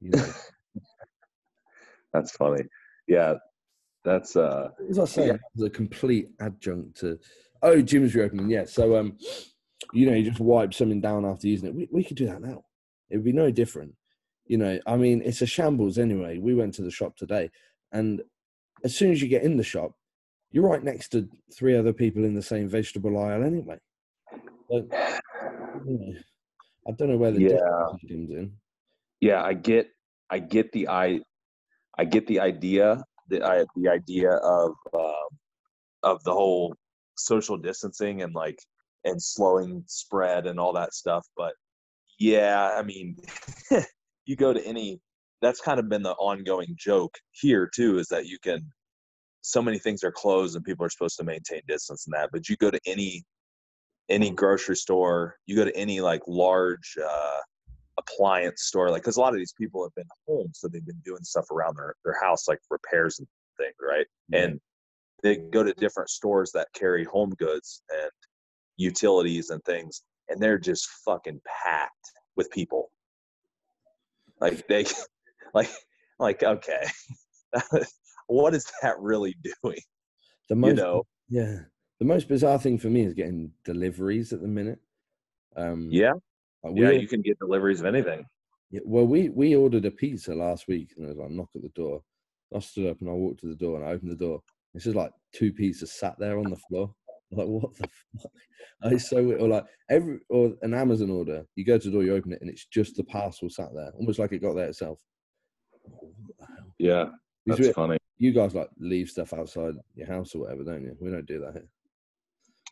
You know, That's funny. Yeah, that's uh as I say, a complete adjunct to, oh, gyms reopening. Yeah. So, um, you know, you just wipe something down after using it. We, we could do that now. It would be no different. You know, I mean, it's a shambles anyway. We went to the shop today, and as soon as you get in the shop, you're right next to three other people in the same vegetable aisle anyway. So, I don't know where the Yeah. comes in. yeah, I get I get the I I get the idea the I, the idea of um of the whole social distancing and like and slowing spread and all that stuff, but yeah, I mean you go to any that's kind of been the ongoing joke here too is that you can so many things are closed and people are supposed to maintain distance and that but you go to any any grocery store you go to any like large uh appliance store like because a lot of these people have been home so they've been doing stuff around their, their house like repairs and things right? And they go to different stores that carry home goods and utilities and things and they're just fucking packed with people. Like they like like okay what is that really doing the you most know Yeah. The most bizarre thing for me is getting deliveries at the minute. Um, Yeah, like yeah, you can get deliveries of anything. yeah, well, we we ordered a pizza last week, and there was like knock at the door. I stood up and I walked to the door and I opened the door. It's just like two pizzas sat there on the floor. Like, what the fuck? It's so. Or like every or an Amazon order, you go to the door, you open it, and it's just the parcel sat there, almost like it got there itself. What the hell? Yeah, that's funny. you guys like leave stuff outside your house or whatever, don't you? We don't do that here.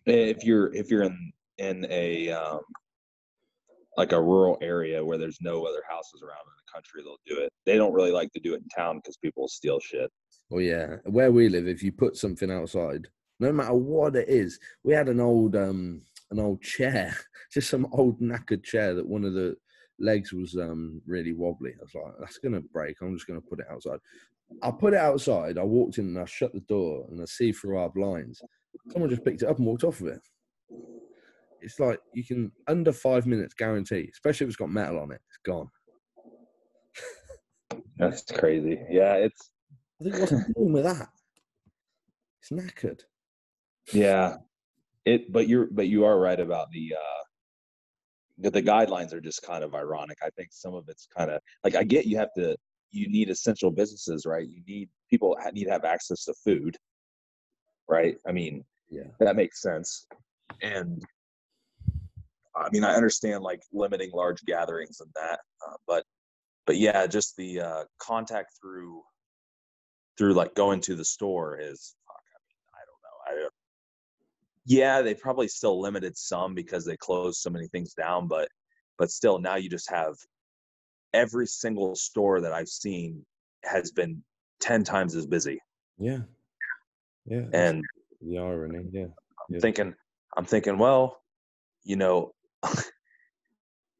If you're if you're in in a um, like a rural area where there's no other houses around in the country, they'll do it. They don't really like to do it in town because people steal shit. Well, yeah, where we live, if you put something outside, no matter what it is, we had an old um an old chair, just some old knackered chair that one of the legs was um really wobbly. I was like, that's gonna break. I'm just gonna put it outside. I put it outside. I walked in and I shut the door and I see through our blinds. Someone just picked it up and walked off with it. It's like you can under five minutes guarantee, especially if it's got metal on it, it's gone. That's crazy. Yeah, it's I think what's wrong with that? It's knackered. yeah. It but you're but you are right about the uh the, the guidelines are just kind of ironic. I think some of it's kind of like I get you have to you need essential businesses, right? You need people need to have access to food, right? I mean, Yeah. that makes sense. And I mean, I understand like limiting large gatherings and that, uh, but but yeah, just the uh, contact through through like going to the store is fuck. I mean, I don't know. Yeah, they probably still limited some because they closed so many things down, but but still, now you just have every single store that I've seen has been ten times as busy, Yeah. Yeah. and the irony, yeah. I'm thinking, I'm thinking, well, you know,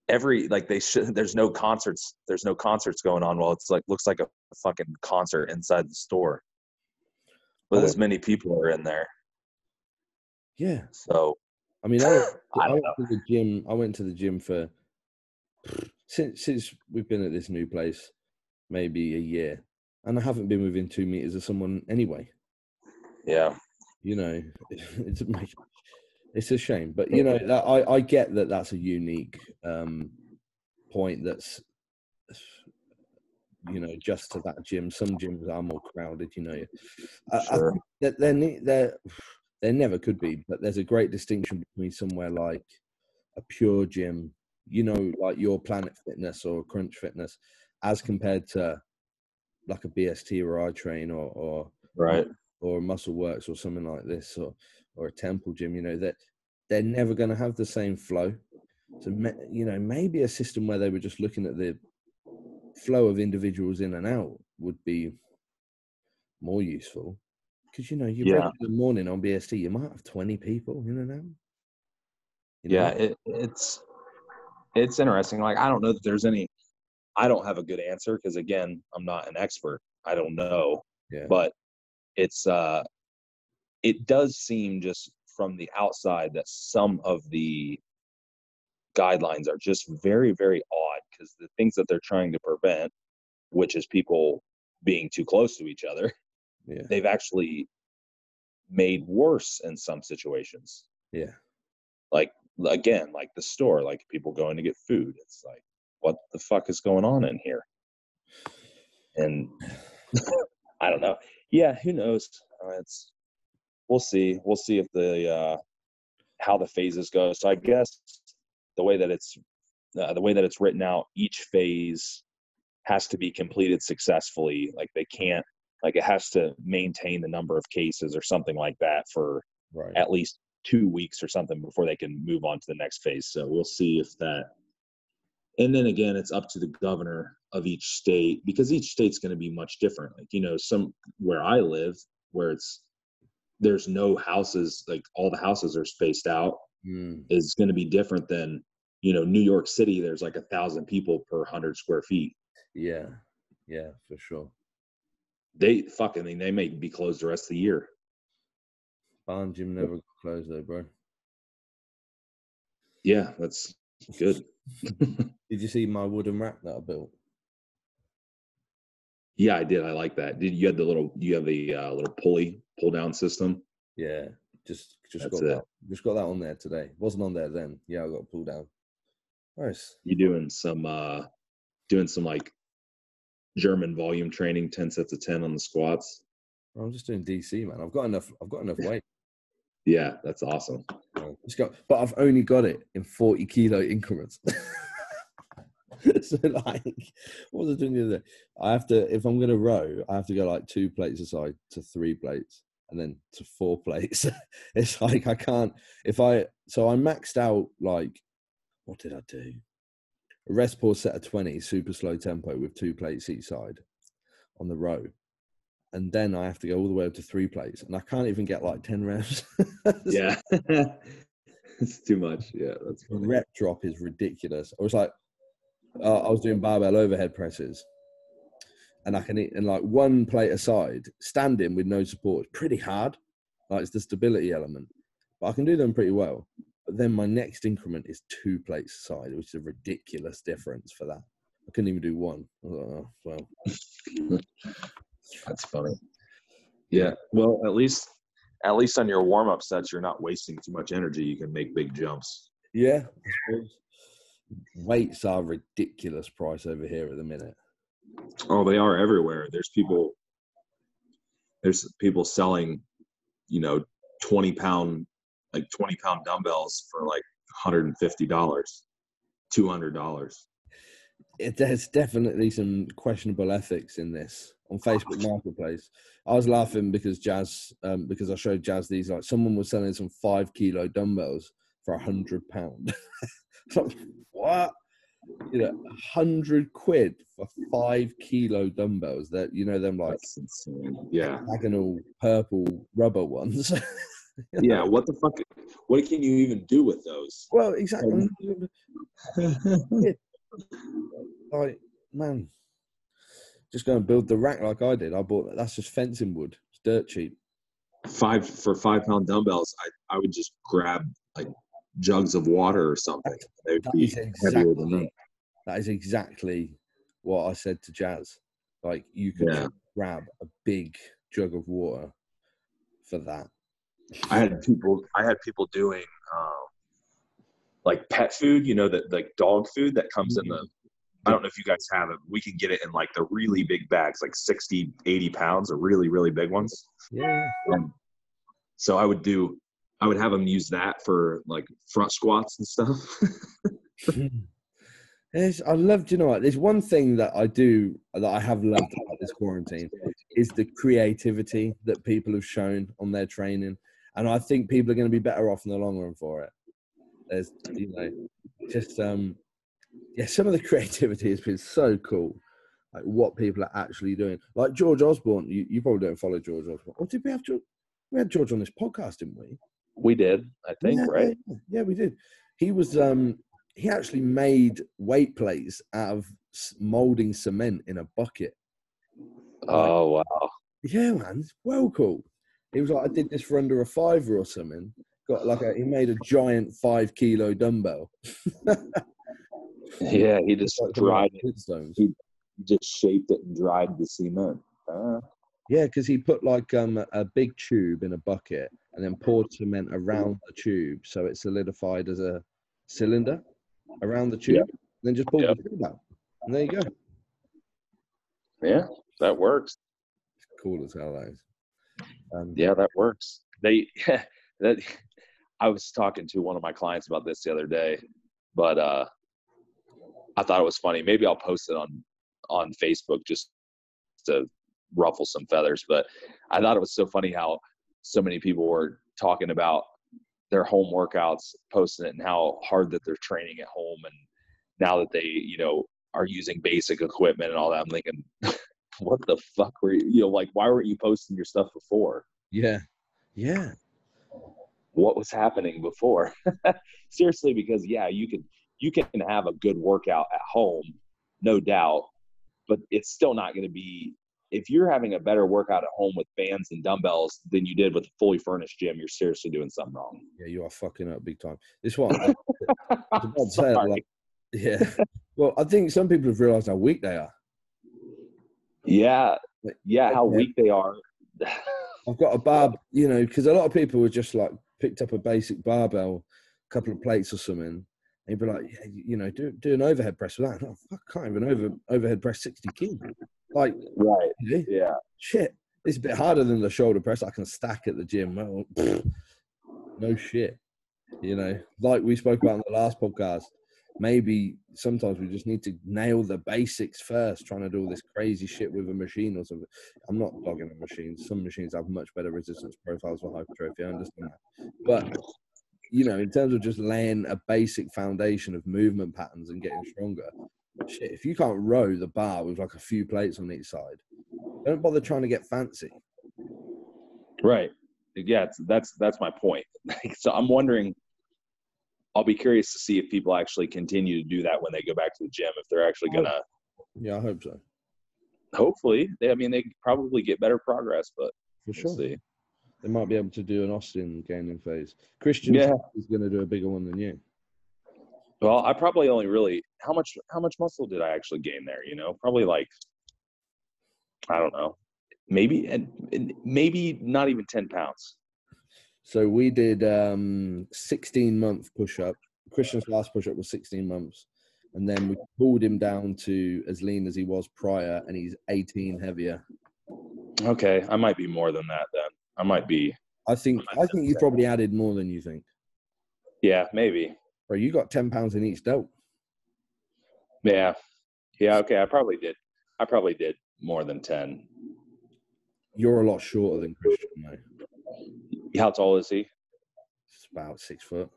every like they should. There's no concerts. There's no concerts going on. Well, it's like looks like a fucking concert inside the store with Oh, as many people are in there. Yeah. So I mean, I went, I I don't went to the gym. I went to the gym for since since we've been at this new place, maybe a year, and I haven't been within two meters of someone anyway. yeah, You know, it's a, it's a shame, but you know, that, I I get that that's a unique um point. That's you know just to that gym. Some gyms are more crowded. You know, I, I Sure. think that there ne- there never could be, but there's a great distinction between somewhere like a PureGym, you know, like your Planet Fitness or Crunch Fitness, as compared to like a BST or I Train or or right. or Muscle Works or something like this or or a Temple Gym. You know that they're never going to have the same flow. So you know, maybe a system where they were just looking at the flow of individuals in and out would be more useful. Because you know, you Yeah. in the morning on BST, you might have twenty people in and out. You know? Yeah, it, it's it's interesting. Like I don't know that there's any. I don't have a good answer because again, I'm not an expert. I don't know. yeah, but it's uh it does seem just from the outside that some of the guidelines are just very very odd because the things that they're trying to prevent which is people being too close to each other yeah, they've actually made worse in some situations. Yeah, like again like the store like people going to get food. It's like what the fuck is going on in here? And i don't know. Yeah who knows? Uh, it's we'll see. We'll see if the uh how the phases go. So i guess the way that it's uh, the way that it's written out each phase has to be completed successfully. Like they can't like it has to maintain the number of cases or something like that for right. at least two weeks or something before they can move on to the next phase. So we'll see if that. And then again, it's up to the governor of each state because each state's going to be much different. Like you know, some where I live, where it's there's no houses, like all the houses are spaced out, Mm, is going to be different than you know New York City. There's like a thousand people per hundred square feet. yeah, yeah, for sure. They fucking they may be closed the rest of the year. Barn gym never closed though, bro. Yeah, that's good. Did you see my wooden rack that I built? Yeah, I did. I like that. Did you had the little you have the uh, little pulley pull down system? Yeah, Just just That's got it. that. Just got that on there today. Wasn't on there then. Yeah, I got pulled down. Nice. You doing some uh doing some like German volume training, ten sets of ten on the squats. I'm just doing DC, man. I've got enough. I've got enough weight. Yeah, that's awesome. Just got, but I've only got it in 40 kilo increments. so like, what was I doing the other day? I have to, if I'm going to row, I have to go like two plates aside to three plates and then to four plates. it's like, I can't, if I, so I maxed out like, what did I do? A rest pause set of 20, super slow tempo with two plates each side on the row. And then I have to go all the way up to three plates and I can't even get like 10 reps. Yeah. it's too much. Yeah, that's funny. rep drop is ridiculous. I was like, uh, I was doing barbell overhead presses, and I can eat and like one plate aside, standing with no support is pretty hard. Like it's the stability element, but I can do them pretty well. But then my next increment is two plates side, which is a ridiculous difference for that. I couldn't even do one. Like, oh, well, That's funny. Yeah. Well, at least at least on your warm up sets, you're not wasting too much energy. You can make big jumps. yeah. Weights are ridiculous price over here at the minute. Oh, they are everywhere. There's people. There's people selling, you know, twenty pound, like twenty pound dumbbells for like hundred and fifty dollars, two hundred dollars. it, there's definitely some questionable ethics in this on Facebook Marketplace. I was laughing because Jazz, um, because I showed Jazz these like someone was selling some five kilo dumbbells for a hundred pound. what? You know, a hundred quid for five kilo dumbbells. That you know them like. Yeah. diagonal purple rubber ones. Yeah. What the fuck? What can you even do with those? well, exactly. Um, like man, just go and build the rack like I did. I bought that's just fencing wood. It's dirt cheap. five for five pound dumbbells, I, I would just grab like jugs of water or something. They would That be is heavier than that. that is exactly what I said to Jazz. Like you could Yeah. grab a big jug of water for that. I had people I had people doing um, like pet food, you know, that like dog food that comes in the I don't know if you guys have it. We can get it in like the really big bags, like 60, 80 pounds, or really, really big ones. Yeah. And so I would do, I would have them use that for like front squats and stuff. I love. You know what? There's one thing that I do that I have loved about this quarantine is the creativity that people have shown on their training, and I think people are going to be better off in the long run for it. There's, you know, just um, yeah, some of the creativity has been so cool. Like what people are actually doing. Like George Osborne, you, you probably don't follow George Osborne. Or did we have George? We had George on this podcast, didn't we? we did, I think, yeah, right? Yeah, yeah, we did. He was um he actually made weight plates out of molding cement in a bucket. Oh, wow. Yeah, man, it's well cool. He was like, I did this for under a fiver or something. Got like a he made a giant five kilo dumbbell. Yeah, he just Like dried it. He- just shaped it and dried the cement. Uh, Yeah, because he put like um a- big tube in a bucket and then poured cement around the tube so it solidified as a cylinder around the tube. And then just pulled Yeah. the tube out. And there you go. yeah, that works. Cool as hell that is. Um, Yeah, that works. They that I was talking to one of my clients about this the other day, but uh I thought it was funny. Maybe I'll post it on on Facebook just to ruffle some feathers, but I thought it was so funny how so many people were talking about their home workouts, posting it and how hard that they're training at home and now that they, you know, are using basic equipment and all that. I'm thinking what the fuck were you, you know, like why weren't you posting your stuff before? Yeah. Yeah. what was happening before seriously because yeah you can you can have a good workout at home no doubt but it's still not going to be if you're having a better workout at home with bands and dumbbells than you did with a fully furnished gym you're seriously doing something wrong Yeah, you are fucking up big time. This one, I, I was say, like, yeah. Well, I think some people have realised how weak they are. Yeah yeah how weak they are I've got a bar, you know, because a lot of people would just like picked up a basic barbell, a couple of plates or something, and you'd be like, yeah, you know, do do an overhead press with that. Oh, I can't even over overhead press sixty kilos. Like, Right. Yeah. shit, it's a bit harder than the shoulder press I can stack at the gym. Well, pfft, no shit, you know. Like we spoke about in the last podcast, maybe sometimes we just need to nail the basics first. Trying to do all this crazy shit with a machine or something. I'm not dogging a machine. Some machines have much better resistance profiles for hypertrophy. I understand that, but you know, in terms of just laying a basic foundation of movement patterns and getting stronger, shit, if you can't row the bar with like a few plates on each side, don't bother trying to get fancy. Right. Yeah, that's that's my point. so I'm wondering. I'll be curious to see if people actually continue to do that when they go back to the gym. If they're actually gonna, Yeah, I hope so. hopefully, they, I mean, they probably get better progress, but For we'll sure. see. They might be able to do an Austin gaining phase. Christian Yeah. is going to do a bigger one than you. Well, I probably only really how much how much muscle did I actually gain there? You know, probably like I don't know, maybe and maybe not even ten pounds. So we did um 16 month push up. Christian's last push up was 16 months. And then we pulled him down to as lean as he was prior, and he's 18 heavier. Okay, I might be more than that then. I might be. I think I think you probably added more than you think. Yeah, maybe. Bro, you got 10 pounds in each delt. Yeah, yeah. Okay, I probably did. I probably did more than ten. You're a lot shorter than Christian, though. How tall is he? It's about six foot.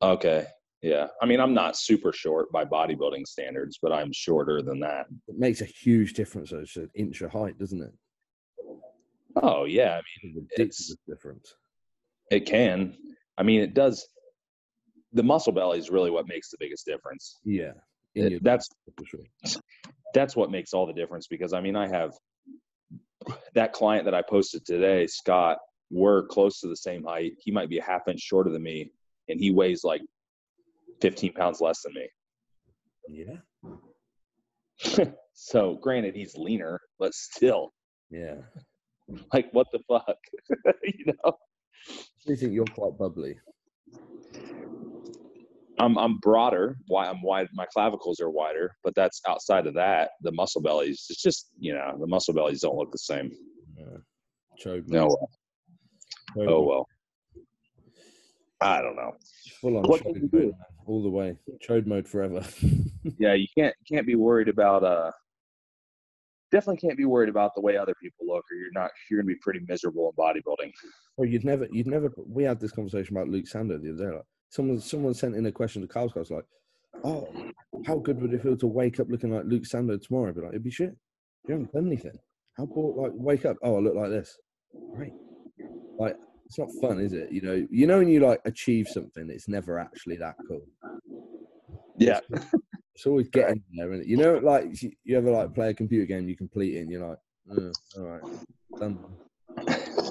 Okay. Yeah. I mean, I'm not super short by bodybuilding standards, but I'm shorter than that. It makes a huge difference. though. It's an inch of height, doesn't it? Oh, yeah. I It's a difference. it can. I mean, it does. The muscle belly is really what makes the biggest difference. Yeah. It- that's sure. that's what makes all the difference because I mean, I have that client that I posted today, Scott. We're close to the same height. He might be a half inch shorter than me, and he weighs like 15 pounds less than me. Yeah. So, granted, he's leaner, but still, Yeah. like, what the fuck? you know, Do you think you're quite bubbly. I'm I'm broader. Why I'm wide. My clavicles are wider, but that's outside of that. The muscle bellies. It's just you know the muscle bellies don't look the same. Yeah. Chode No. Oh well. I don't know. Full on What mode, man, all the way. Chode mode forever. Yeah, you can't can't be worried about uh. Definitely can't be worried about the way other people look, or you're not. You're gonna be pretty miserable in bodybuilding. well, you'd never, you'd never. We had this conversation about Luke Sandoe the other day. Like, someone, someone sent in a question to Carl's Carl's like, "Oh, how good would it feel to wake up looking like Luke Sandoe tomorrow?" I'd be like, "It'd be shit. You haven't done anything. How bored? Like, wake up. Oh, I look like this. Great. Like, it's not fun, is it? You know, you know when you like achieve something, it's never actually that cool. Yeah. It's always getting there, and you know, like you- you ever like play a computer game, you complete it, and you're like, "Oh, all right, done.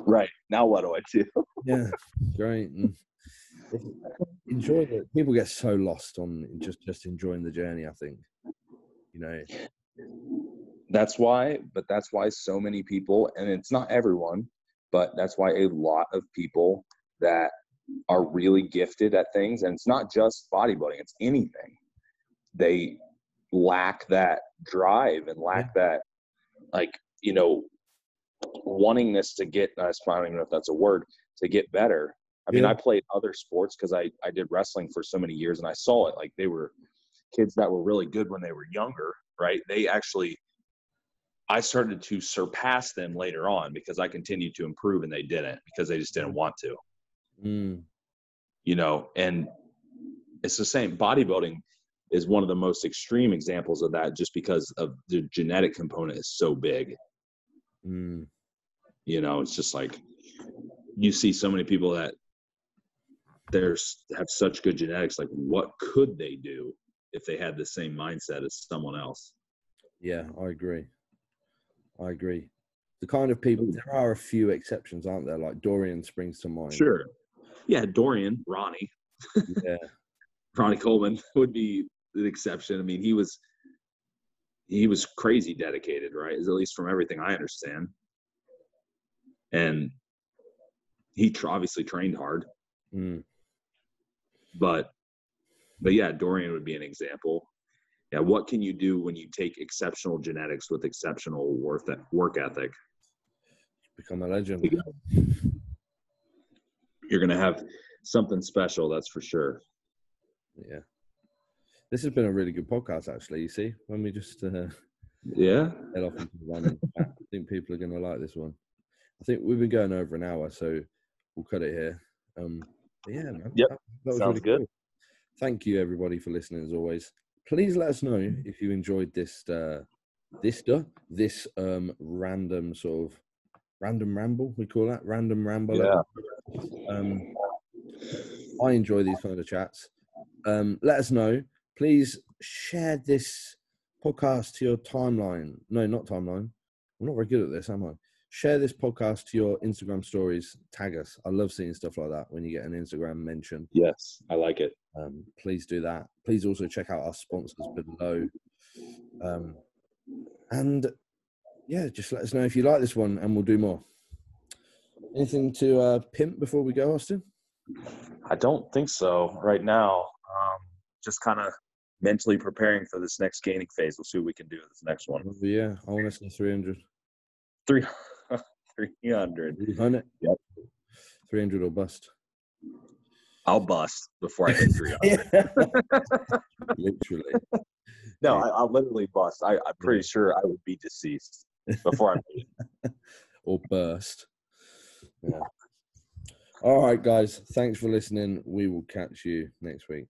Right. Now what do I do? Yeah, great. And enjoy it. People get so lost on just just enjoying the journey. I think, you know, That's why, but that's why so many people, and it's not everyone, but that's why a lot of people that are really gifted at things, and it's not just bodybuilding, it's anything. They lack that drive and lack that, like, you know, wantingness to get, I don't even know if that's a word, to get better. I mean, Yeah. I played other sports because I, I did wrestling for so many years and I saw it. Like, they were kids that were really good when they were younger, right? They actually I started to surpass them later on because I continued to improve and they didn't because they just didn't want to, mm, you know. And it's the same. Bodybuilding is one of the most extreme examples of that just because of the genetic component is so big. mm, You know, it's just like you see so many people that there's have such good genetics. Like, what could they do if they had the same mindset as someone else? yeah, I agree. I agree. The kind of people there are a few exceptions, aren't there? Like Dorian springs to mind. Sure. Yeah, Dorian, Ronnie, Yeah. Ronnie Coleman would be an exception. I mean, he was he was crazy dedicated, right? At least from everything I understand. and he tr- obviously trained hard, Mm. but but yeah, Dorian would be an example. Yeah, what can you do when you take exceptional genetics with exceptional worth work ethic? Become a legend. You're gonna have something special, that's for sure. Yeah. This has been a really good podcast, actually. You see, when we just uh, Yeah, head off into the running I think people are going to like this one. I think we've been going over an hour, so we'll cut it here. Um, yeah, man. Yep, that- that was sounds really good. cool. Thank you, everybody, for listening. As always, please let us know if you enjoyed this, uh, this, duh, this um, random sort of random ramble. We call that random ramble. Yeah. Um, I enjoy these kind of chats. Um, let us know. Please share this podcast to your timeline. No, not timeline. I'm not very good at this, am I? Share this podcast to your Instagram stories. Tag us. I love seeing stuff like that when you get an Instagram mention. yes, I like it. Um, please do that. Please also check out our sponsors below. Um, and yeah, just let us know if you like this one, and we'll do more. Anything to uh, pimp before we go, Austin? I don't think so right now. Um, just kind of mentally preparing for this next gaining phase. We'll see what we can do with this next one. Yeah, I want to say 300. Three, 300. 300? Yep. 300 or bust. I'll bust before I hit 300. Literally. no, I, I'll literally bust. I, I'm pretty sure I would be deceased before I'm. or burst. Yeah. All right, guys. Thanks for listening. We will catch you next week.